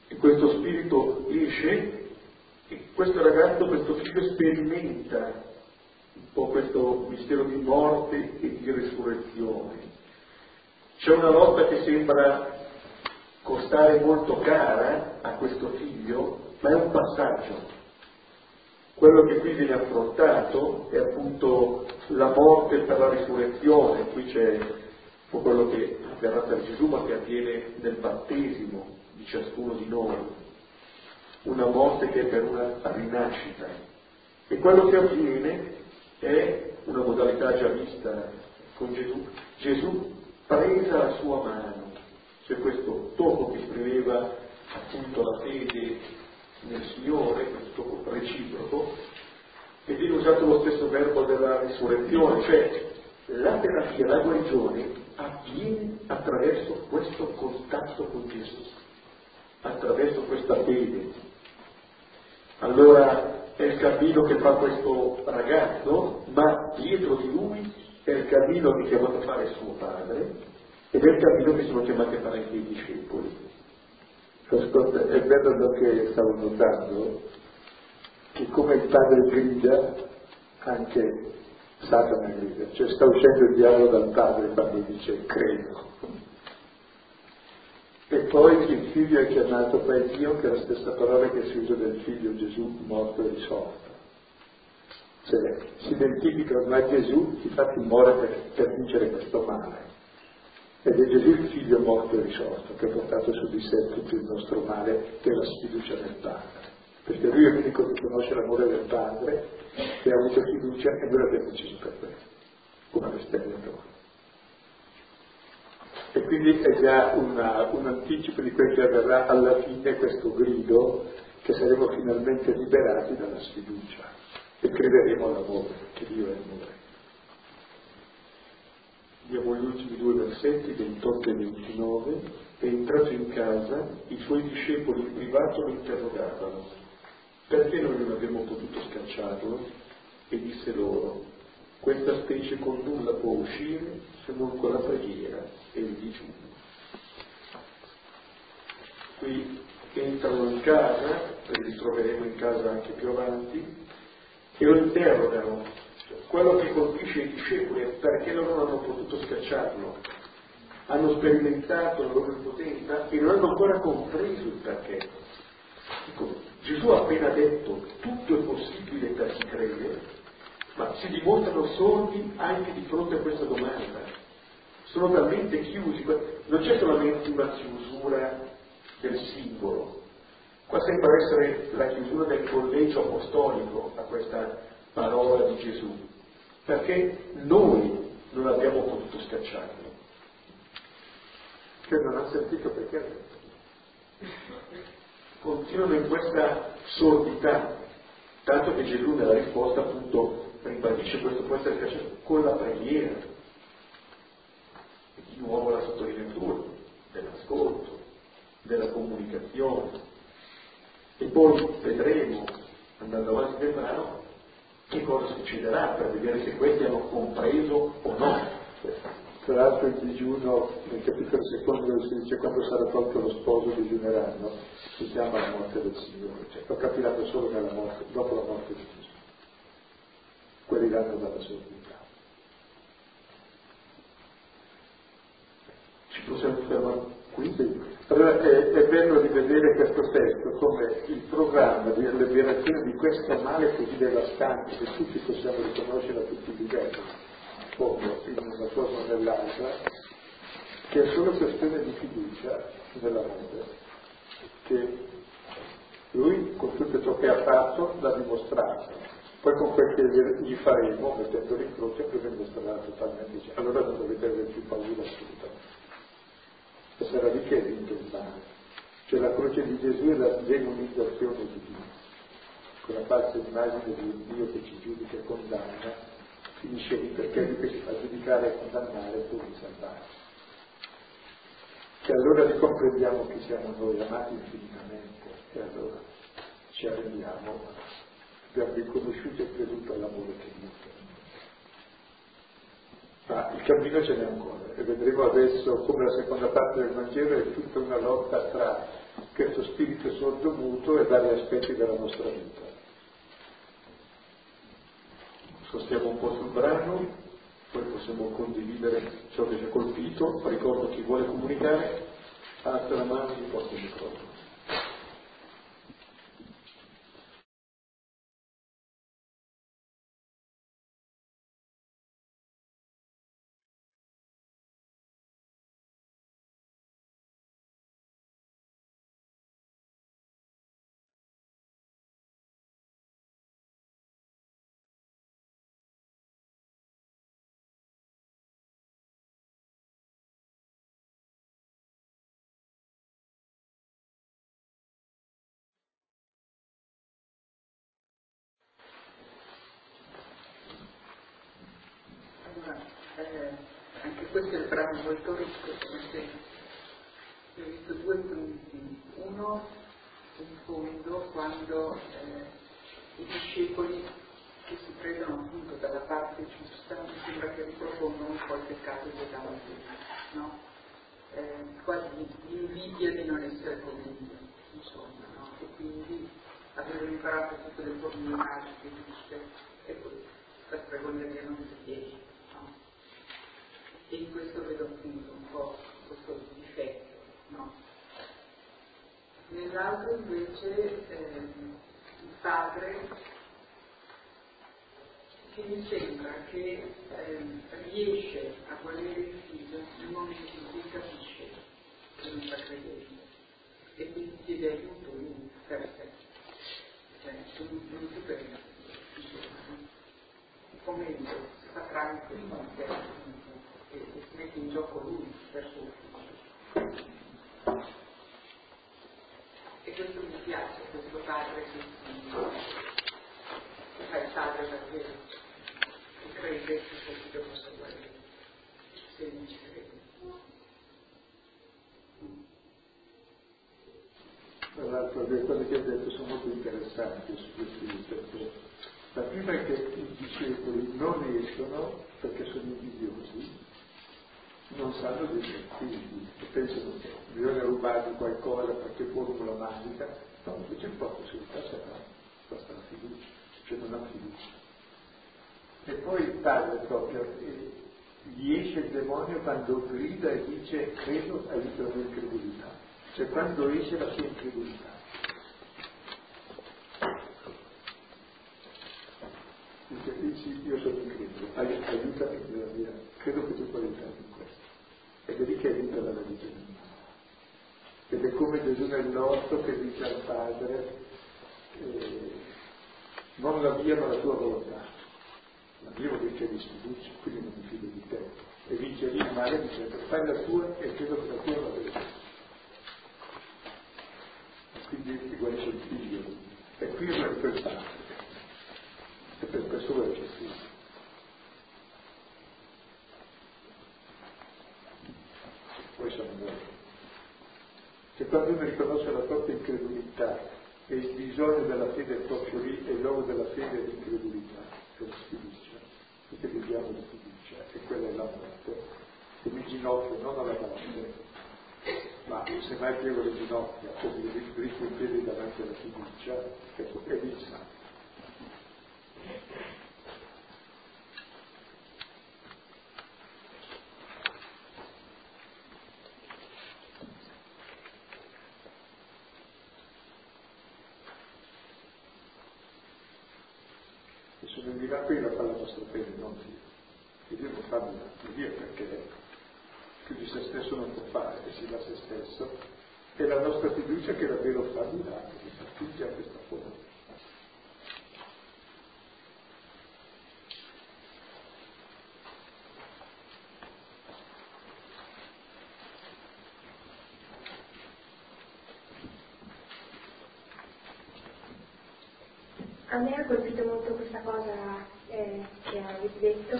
E questo spirito esce e questo ragazzo, questo figlio sperimenta un po' questo mistero di morte e di risurrezione. C'è una lotta che sembra costare molto cara a questo figlio, ma è un passaggio. Quello che qui viene affrontato è appunto la morte per la risurrezione, qui c'è quello che avverrà per Gesù, ma che avviene nel battesimo, di ciascuno di noi, una morte che è per una rinascita. E quello che avviene è una modalità già vista con Gesù. Gesù presa la sua mano, c'è questo tocco che esprimeva appunto la fede nel Signore, questo tocco reciproco, e viene usato lo stesso verbo della risurrezione, cioè la terapia, la guarigione avviene attraverso questo contatto con Gesù attraverso questa fede. Allora è il cammino che fa questo ragazzo, ma dietro di lui è il cammino che è chiamato a fare suo padre ed è il cammino che sono chiamati a fare anche i discepoli. Ascolta, è bello che stavo notando che come il padre grida, anche Satana grida, cioè sta uscendo il diavolo dal padre quando dice credo. E poi il figlio è chiamato poi Dio, che è la stessa parola che si usa del figlio Gesù morto e risorto. Cioè, si identifica ormai Gesù, infatti muore per, per vincere questo male. Ed è Gesù il figlio morto e risorto, che ha portato su di sé tutto il nostro male, che è la sfiducia nel Padre. Perché lui è l'unico che conosce l'amore del Padre, che ha avuto fiducia e noi l'abbiamo deciso per questo, come l'esperienza. E quindi è già una, un anticipo di quel che avverrà alla fine questo grido che saremo finalmente liberati dalla sfiducia e crederemo all'amore, che Dio è amore. Andiamo agli ultimi due versetti, 28 e 29. È entrato in casa, i suoi discepoli in privato lo interrogavano, perché noi non abbiamo potuto scacciarlo? E disse loro, questa specie con nulla può uscire se non con la preghiera e il digiuno. Qui entrano in casa, e li troveremo in casa anche più avanti, e lo interrogano. Quello che colpisce i discepoli è perché loro non hanno potuto scacciarlo. Hanno sperimentato la loro impotenza e non hanno ancora compreso il perché. Ecco, Gesù ha appena detto tutto è possibile per chi crede, ma si dimostrano sordi anche di fronte a questa domanda. Sono talmente chiusi, non c'è solamente una chiusura del singolo, qua sembra essere la chiusura del collegio apostolico a questa parola di Gesù, perché noi non abbiamo potuto scacciarlo. Che non ha sentito perché continuano in questa sordità, tanto che Gesù nella risposta appunto ribadisce questo può essere cacciato con la preghiera. E di nuovo la sottolineatura dell'ascolto, della comunicazione. E poi vedremo, andando avanti nel brano, che cosa succederà per vedere se questi hanno compreso o no. Tra l'altro il digiuno nel capitolo secondo si dice quando sarà tolto lo sposo digiuneranno, si chiama la morte del Signore, cioè lo capiranno solo morte, dopo la morte di Gesù quelli danno dalla sordità. Ci possiamo fermare qui? Allora è, è, bello rivedere questo testo come il programma di liberazione di questo male così devastante che tutti possiamo riconoscere a tutti i livelli, come in una cosa o nell'altra, che è solo questione di fiducia nell'amore, che lui con tutto ciò che ha fatto l'ha dimostrato, poi con quel che gli faremo, mettendolo in croce, per dimostrerà totalmente, cioè, allora non dovete avere più paura assolutamente. E sarà lì che è vinto il male. Cioè la croce di Gesù è la demonizzazione di Dio. Quella falsa immagine di Dio che ci giudica e condanna, finisce lì perché lui che si fa giudicare e condannare pur di salvarci. E allora ricomprendiamo che siamo noi amati infinitamente e allora ci arrendiamo abbiamo riconosciuto e creduto all'amore che Dio fa. Ma il cammino ce n'è ancora e vedremo adesso come la seconda parte del Vangelo è tutta una lotta tra questo spirito sordo muto e vari aspetti della nostra vita. Sostiamo un po' sul brano, poi possiamo condividere ciò che ci ha colpito, ricordo chi vuole comunicare, alza la mano e porta il microfono. Ricco, perché ho visto due punti. Uno, in fondo, quando eh, i discepoli che si prendono appunto dalla parte giusta, mi sembra che ripropongono un po' il peccato di Adamo no? Eh, quasi l'invidia di non essere come Dio, insomma, no? E quindi avevano imparato tutte le formule magiche giuste e poi la stregoneria non si riesce e in questo vedo appunto un po' questo difetto. No? Nell'altro invece eh, il padre che mi sembra che eh, riesce a volere il figlio nel momento in cui capisce che non sta credendo e quindi chiede aiuto lui per sé, cioè non, non più per il come Dio si fa che si mette in gioco lui verso il futuro. E questo mi piace, questo padre che, che fa il padre davvero, che crede che suo figlio possa guarire, se lui ci crede. Tra l'altro le cose che ha detto sono molto interessanti su questi perché la prima è che i discepoli non escono perché sono invidiosi non sanno dei e pensano che bisogna rubargli qualcosa perché formula magica, no, invece proprio si passa basta la fiducia, cioè non ha fiducia. E poi il padre proprio, gli esce il demonio quando grida e dice credo aiuta la mia incredulità, cioè quando esce la sua incredulità. Dice, io sono incredulo, aiutami nella mia, credo che tu puoi aiutarmi in questo. Ed è lì che aiuta la religione ed è come Gesù nell'orto che dice al Padre eh, non la mia ma la tua volontà. La mia dire che di sfiducia quindi non mi fido di te. E vince lì il male dicendo fai la tua e credo che la tua va bene quindi ti guarisce il figlio. E qui è per il padre e per questo vuole Gesù poi sono noi che quando uno riconosce la propria incredulità e il bisogno della fede è proprio lì e l'uomo della fede è l'incredulità, è la sfiducia, perché viviamo di fiducia e quella è la morte. E mi ginocchio non alla morte, ma se mai piego le ginocchia o mi dritto in piedi davanti alla fiducia, ecco, è lì il santo. venirà qui la fa la nostra fede, non Dio. E Dio non fa miracoli, Dio perché più di se stesso non può fare, e si dà se stesso, è la nostra fiducia che davvero fa miracoli, tutti a questa forma. A me ha colpito molto questa cosa eh, che avete detto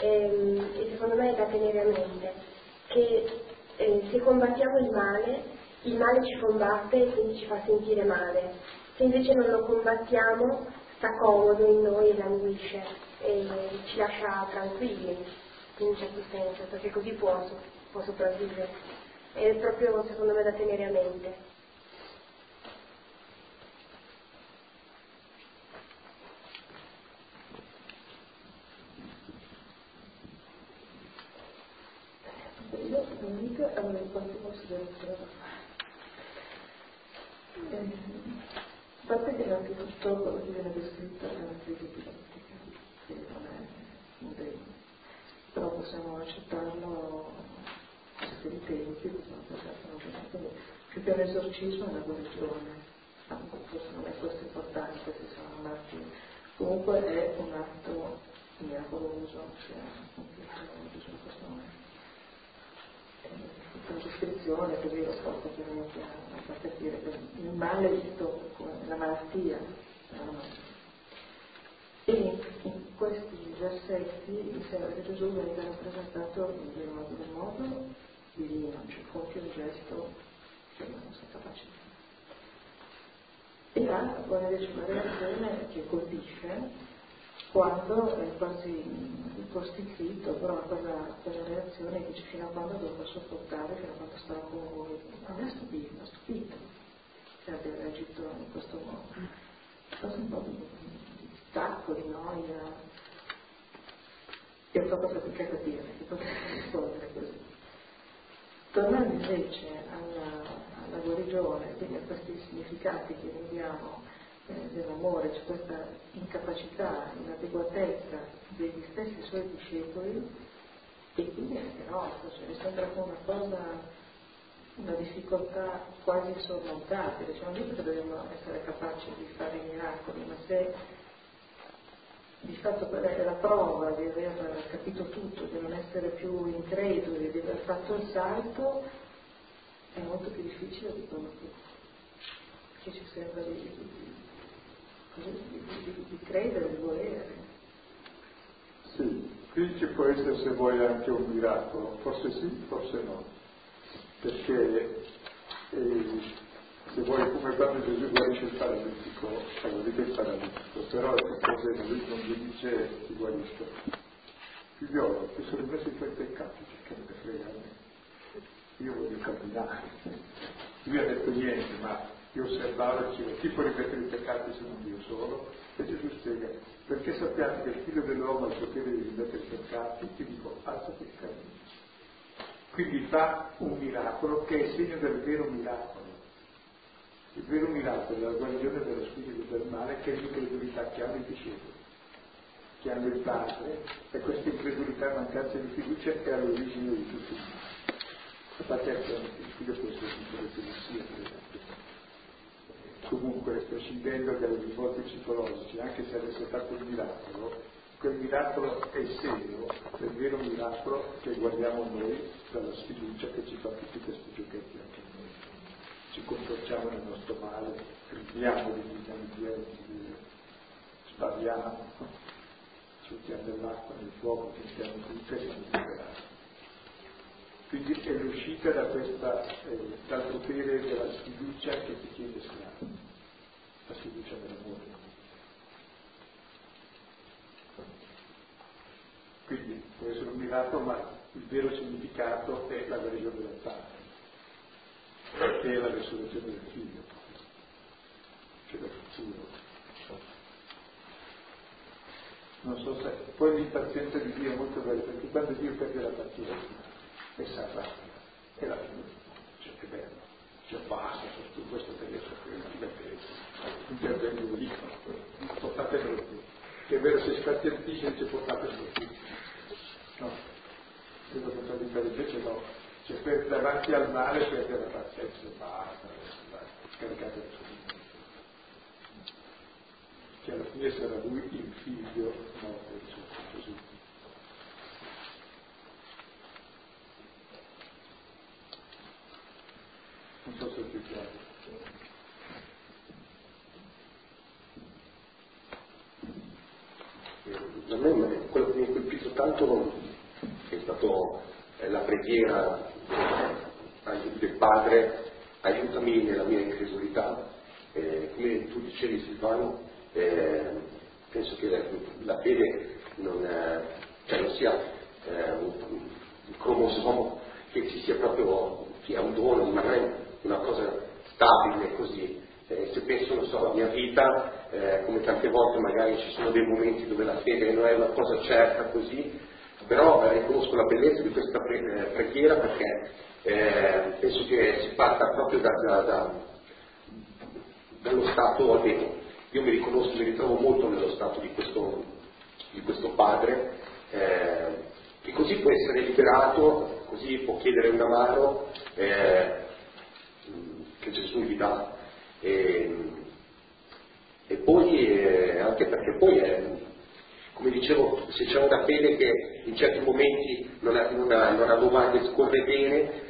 ehm, e secondo me è da tenere a mente che se combattiamo il male, il male ci combatte e quindi ci fa sentire male. Se invece non lo combattiamo, sta comodo in noi e languisce e ci lascia tranquilli in un certo senso, perché così può, può sopravvivere. È proprio secondo me da tenere a mente. quante considerazioni da fare. Eh, a parte che innanzitutto quello che viene descritto è una crisi epilettica, che non è un bene, però possiamo accettarlo questi tempi, possiamo pensare quindi più che un esorcismo è una guarigione, forse non è questo importante se sono nati, comunque è un atto miracoloso, cioè un Gesù in questo momento con descrizione così lo piano a far capire che il male è visto come la malattia, la. E in questi versetti mi sembra che Gesù venga rappresentato in modo, in modo divino, cioè compie un gesto che non si è capace di fare. E ha una reazione che colpisce quando è quasi costitito, però quella, quella reazione dice fino a quando devo sopportare, fino a quando starò con voi. A me ha stupito, ha stupito che abbia reagito in questo modo. Forse un po' di, stacco, di noia. E ho fatto fatica a capire che potesse rispondere così. Tornando invece alla, alla guarigione, quindi a questi significati che vediamo eh, dell'amore, c'è questa incapacità, inadeguatezza degli stessi suoi discepoli e quindi anche nostra, cioè mi sembra una cosa, una difficoltà quasi insormontabile, cioè non dico che dobbiamo essere capaci di fare i miracoli, ma se di fatto quella è la prova di aver capito tutto, di non essere più increduli, di aver fatto il salto, è molto più difficile di quello che ci sembra di, di, di, credere, di volere. Sì, qui ci può essere se vuoi anche un miracolo, forse sì, forse no, perché eh, se vuoi come quando Gesù guarisce il paralitico, allora dico il paralitico, però il problema lui non gli dice ti guarisco. Figliolo, ti sono rimessi i tuoi peccati, che me ne frega a me. Io voglio camminare. Lui ha detto niente, ma io osservavo e chi può ripetere i peccati se non Dio solo? E Gesù spiega, perché sappiate che il figlio dell'uomo ha il potere di rimettere i peccati, ti dico, alzati e cammina. Quindi fa un miracolo che è il segno del vero miracolo. Il vero miracolo della guarigione dello spirito del male che è l'incredulità che hanno i discepoli, che hanno il padre, e questa incredulità e mancanza di fiducia è all'origine di tutto il male. Infatti anche il figlio può essere sincero che non sia, per esempio comunque prescindendo dai risvolti psicologici, anche se avesse fatto il miracolo, quel miracolo è il segno del vero miracolo che guardiamo noi dalla sfiducia che ci fa tutti questi giochetti anche noi. Ci comportiamo nel nostro male, gridiamo di via, spariamo, ci mettiamo nell'acqua, nel fuoco, tentiamo tutto e siamo liberati. Quindi è l'uscita da questa, eh, dal potere della sfiducia che ti chiede schiavo, la sfiducia dell'amore. Quindi può essere un miracolo, ma il vero significato è la guarigione del padre, è la risurrezione del figlio, che è del futuro. Non so se poi l'impazienza di Dio è molto bella, perché quando Dio perde la pazienza, si arrabbia e la cioè che bello. Cioè basta su questo testo quello intervengo lì portatelo qui che è vero se spazientisce dice portatelo qui no. Che sto dicendo invece no cioè per davanti al male perde la pazienza basta scaricate il suo che alla fine sarà lui il figlio morto di Gesù Non so se è più chiaro. A me quello che mi ha colpito tanto è stato la preghiera del Padre, aiutami nella mia incredulità. Eh, come tu dicevi Silvano, eh, penso che la, la fede non, eh, cioè non sia eh, un, un cromosomo che ci sia proprio, che è un dono, non è una cosa stabile così. Eh, se penso, non so, alla mia vita, eh, come tante volte magari ci sono dei momenti dove la fede non è una cosa certa così, però eh, riconosco la bellezza di questa pre- eh, preghiera perché eh, penso che si parta proprio da, da, da, dallo stato almeno. Io mi riconosco, mi ritrovo molto nello stato di questo, di questo padre, che così può essere liberato, così può chiedere una mano, eh, che Gesù gli dà. E, e poi, eh, anche perché poi è, come dicevo, se c'è una fede che in certi momenti non ha, non ha, non ha domande, scorre bene,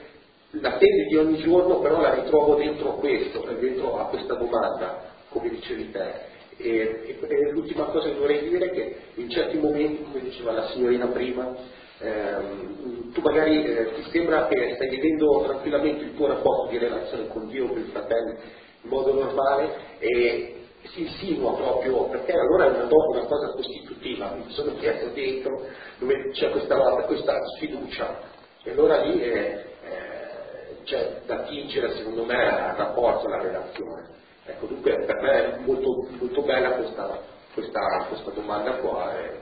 la fede di ogni giorno però la ritrovo dentro questo, dentro a questa domanda, come dicevi te. E, e, e l'ultima cosa che vorrei dire è che in certi momenti, come diceva la signorina prima, ehm, tu magari eh, ti sembra che stai vivendo tranquillamente il tuo rapporto di relazione con Dio, con il fratello, in modo normale e si insinua proprio, perché allora è una, una cosa costitutiva, mi sono chiesto dentro dove c'è questa, questa sfiducia e allora lì eh, c'è da tingere secondo me al rapporto, alla relazione. Ecco, dunque per me è molto, molto bella questa, questa, questa domanda qua e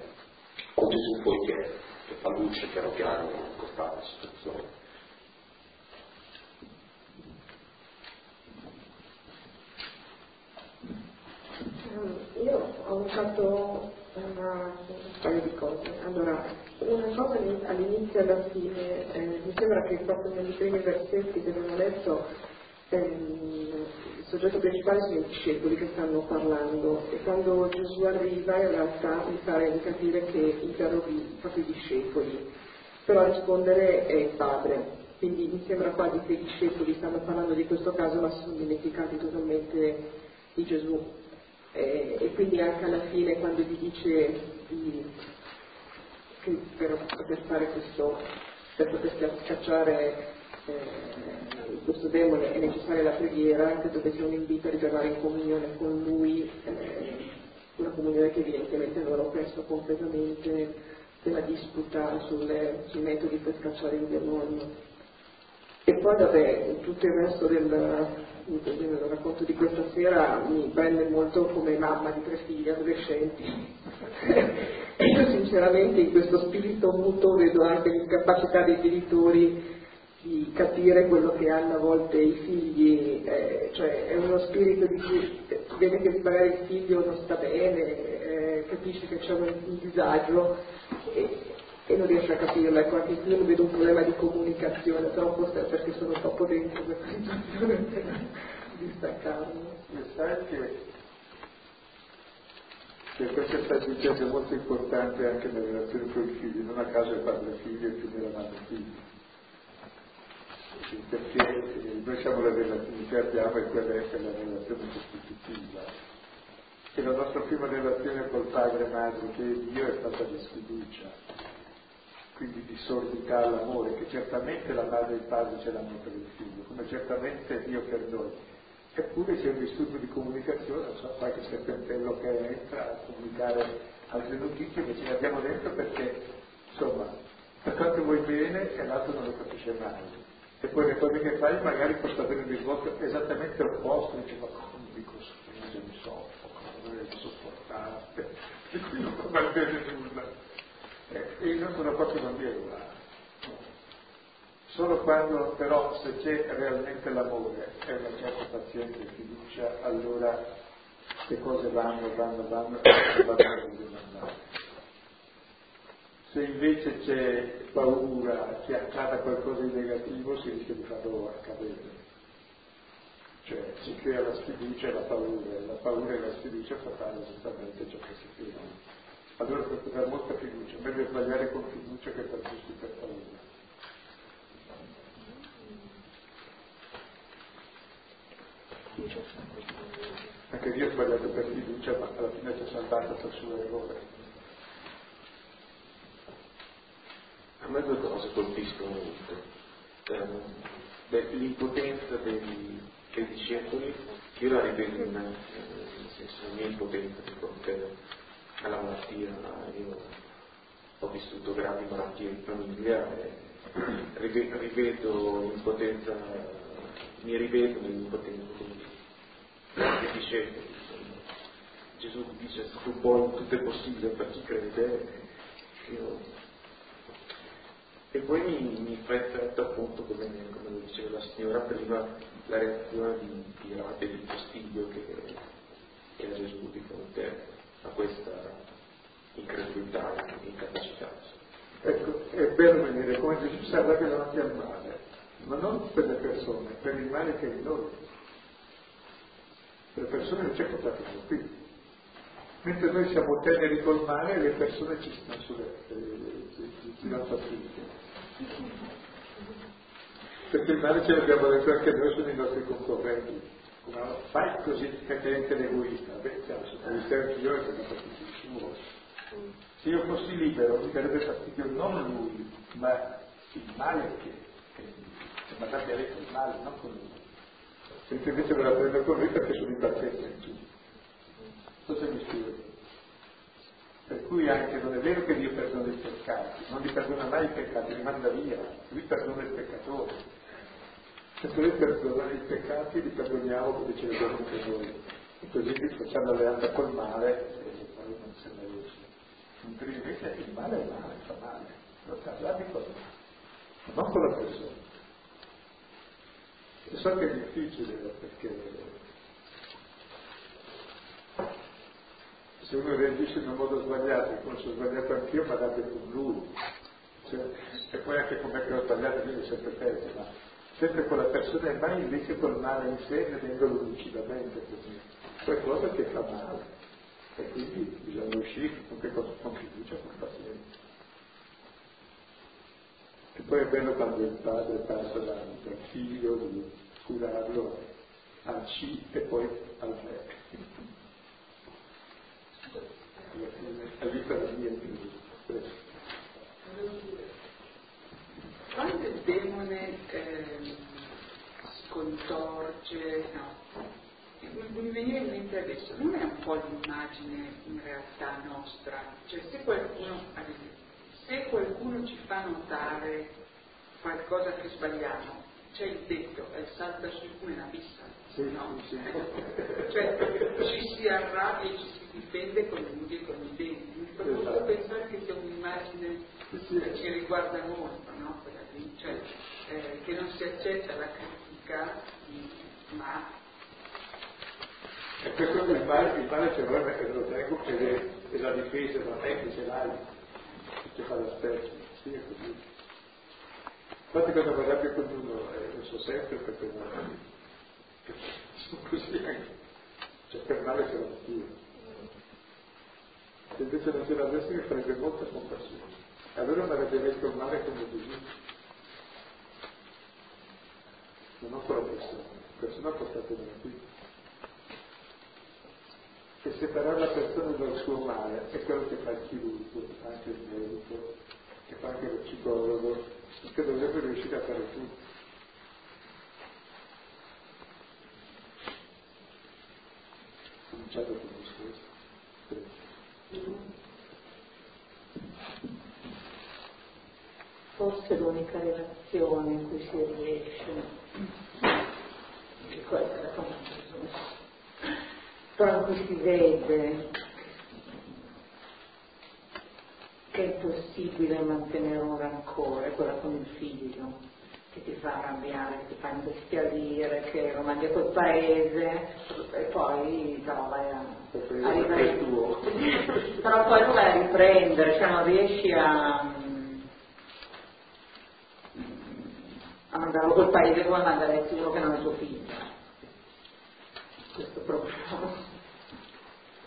con Gesù poi che che fa luce piano piano in questa situazione. Io ho fatto una, un paio di cose. Allora, una cosa all'inizio e alla fine, eh, mi sembra che proprio nei primi versetti che abbiamo letto il soggetto principale sono i discepoli che stanno parlando e quando Gesù arriva in realtà mi pare di capire che interroghi i discepoli, però a rispondere è il padre. Quindi mi sembra quasi che i discepoli stanno parlando di questo caso ma sono dimenticati totalmente di Gesù. Eh, e quindi anche alla fine quando gli dice di, che per poter fare questo, per poter scacciare eh, questo demone è necessaria la preghiera, credo che sia un invito a ritornare in comunione con lui, eh, una comunione che evidentemente ho perso completamente della disputa sulle, sui metodi per scacciare il demonio. E poi vabbè, tutto il resto del, del racconto di questa sera mi prende molto come mamma di tre figli adolescenti. e io sinceramente in questo spirito muto vedo anche l'incapacità dei genitori di capire quello che hanno a volte i figli, eh, cioè è uno spirito di cui vede che magari il figlio non sta bene, eh, capisce che c'è un, un disagio e, e non riesce a capirla, ecco anche qui io vedo un problema di comunicazione, però forse è perché sono troppo dentro questa situazione di staccarmi. E sai che, questa sta dicendo molto importante anche nelle relazioni con i figli, non a caso il padre figlio e più della madre figlio. Perché noi siamo le relazioni che abbiamo e quella è la relazione costitutiva. E la nostra prima relazione col padre e madre che è Dio è stata di sfiducia quindi di sordità all'amore, che certamente la madre e il padre ce l'hanno per il figlio, come certamente Dio per noi. Eppure c'è un disturbo di comunicazione, non so, qualche serpentello che entra a comunicare altre notizie che ce le abbiamo dentro perché, insomma, per quanto vuoi bene e l'altro non lo capisce mai. E poi le cose che fai magari possono avere un risvolto esattamente opposto, dice ma come dico scusa, mi soffoco, non è sopportabile, e qui non va bene nulla. Eh, io sono proprio non devo là. Solo quando però se c'è realmente l'amore e una certa pazienza e fiducia, allora le cose vanno, vanno, vanno e vanno a andare. Se invece c'è paura che accada qualcosa di negativo, si rischia di farlo accadere. Cioè si crea la sfiducia e la paura, la paura e la sfiducia fa esattamente ciò che si crea allora per dare molta fiducia, meglio sbagliare con fiducia che per giusti per paura. Anche Dio ha sbagliato per fiducia, ma alla fine ci ha salvato per suo errore. A me due cose colpiscono molto. Eh, l'impotenza dei, discepoli, che io la rivedo in me, nel senso la mia impotenza di fronte alla malattia, io ho vissuto gravi malattie in famiglia e rivedo l'impotenza, mi rivedo nell'impotenza dei discepoli. Gesù dice tu puoi tutto è possibile per chi crede, io... E poi mi, mi fa effetto appunto, come, come diceva la signora prima, la reazione di, di rabbia e di fastidio che, che ha Gesù di fronte a questa incredulità, incapacità. Ecco, è bello vedere come Gesù arrabbia davanti al male, ma non per le persone, per il male che è in noi. Per le persone non c'è contatto con qui. Mentre noi siamo teneri col male, le persone ci stanno sulle, eh, ci danno fastidio. Perché il male ce l'abbiamo dentro anche noi, sono i nostri concorrenti no? fai così praticamente l'egoista, beh, cioè, egoista anch'io e mi fastidio il suo. Se io fossi libero mi darebbe fastidio non lui, ma il male che, che, che mi arrabbierei con il male, non con lui. Mentre invece me la prendo con lui perché sono in pazienza in più. Cosa mi spiego? Cui anche non è vero che Dio perdona i peccati, non li perdona mai i peccati, li manda via, lui perdona il peccatore. Se noi perdonare i peccati li perdoniamo come ce li abbiamo anche noi. E così facciamo alleanza col male e poi non se ne riesce. Mentre invece il male è male, fa male. Lo parlavi con non con la persona. E so che è difficile perché se uno reagisce in un modo sbagliato, come sono sbagliato anch'io, ma date con lui. Cioè, e poi anche come che ho sbagliato, quindi è sempre peggio, ma sempre con la persona e mai invece col male in sé vedendolo lucidamente così. Qualcosa che fa male. E quindi bisogna uscire con, che cosa, con fiducia, con pazienza. poi è bello quando il padre passa dal, dal figlio di curarlo al C e poi al Alla fine, all'Italia Quando il demone eh, scontorge, no, mi veniva in mente adesso, non è un po' l'immagine in realtà nostra, cioè se qualcuno, se qualcuno ci fa notare qualcosa che sbagliamo, c'è il detto, è salta su come una pista, sì, no? Sì, cioè ci si arrabbia e ci si difende con le unghie e con i denti. Mi molto esatto. pensare che sia un'immagine che ci riguarda molto, no? cioè, eh, che non si accetta la critica, ma e questo il male, il male c'è proprio perché lo tengo è la difesa, la ce l'hai, che fa lo stesso, sì è così. Infatti quando mi arrabbio con uno, eh, lo so sempre perché non sono così anche, cioè per male ce l'ho io. Invece non ce l'avessi mi farebbe molta compassione. Allora mi avrebbe il male come così. Non quella persona, la persona portata nella vita che separare la persona dal suo male è quello che fa il chirurgo, anche il medico, che fa anche lo psicologo, che dovrebbe riuscire a fare tutto. Cominciato con lo stesso. Forse l'unica relazione in cui si riesce, questa è però in cui si vede che è possibile mantenere un rancore, quella con il figlio, che ti fa arrabbiare, che ti fa imbestialire, che lo mandi a quel paese e poi però vai a, a riprendere. però poi lo vai a riprendere, cioè non riesci a, a mandarlo quel paese come mandare quello che non è tuo figlio. Questo proprio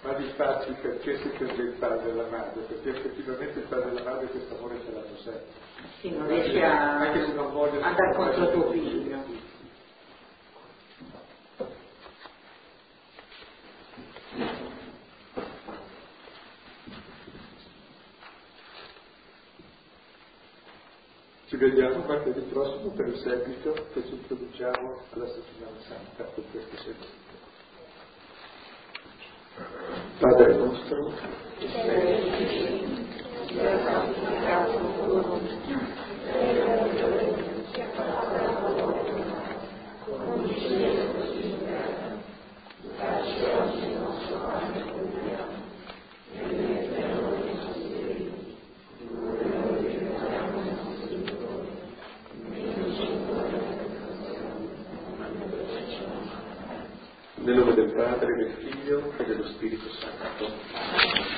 ma di fatti perché si prende il padre e la madre, perché effettivamente il padre e la madre questo amore ce l'hanno sempre. Sì, non riesci a andare contro tuo figlio. Ci vediamo martedì prossimo per il seguito che ci introduciamo alla settimana santa per questo seguito. Padre nostro, che sei sia santificato il tuo nome, sia fatta la tua volontà, come in cielo così in terra. Dacci oggi il nostro pane quotidiano, e rimetti a noi i nostri diritti, come noi rimettiamo i nostri deboli, e non ci indurre in tentazione, ma liberaci dal male. Nel nome del Padre, del Figlio e dello Spirito Santo.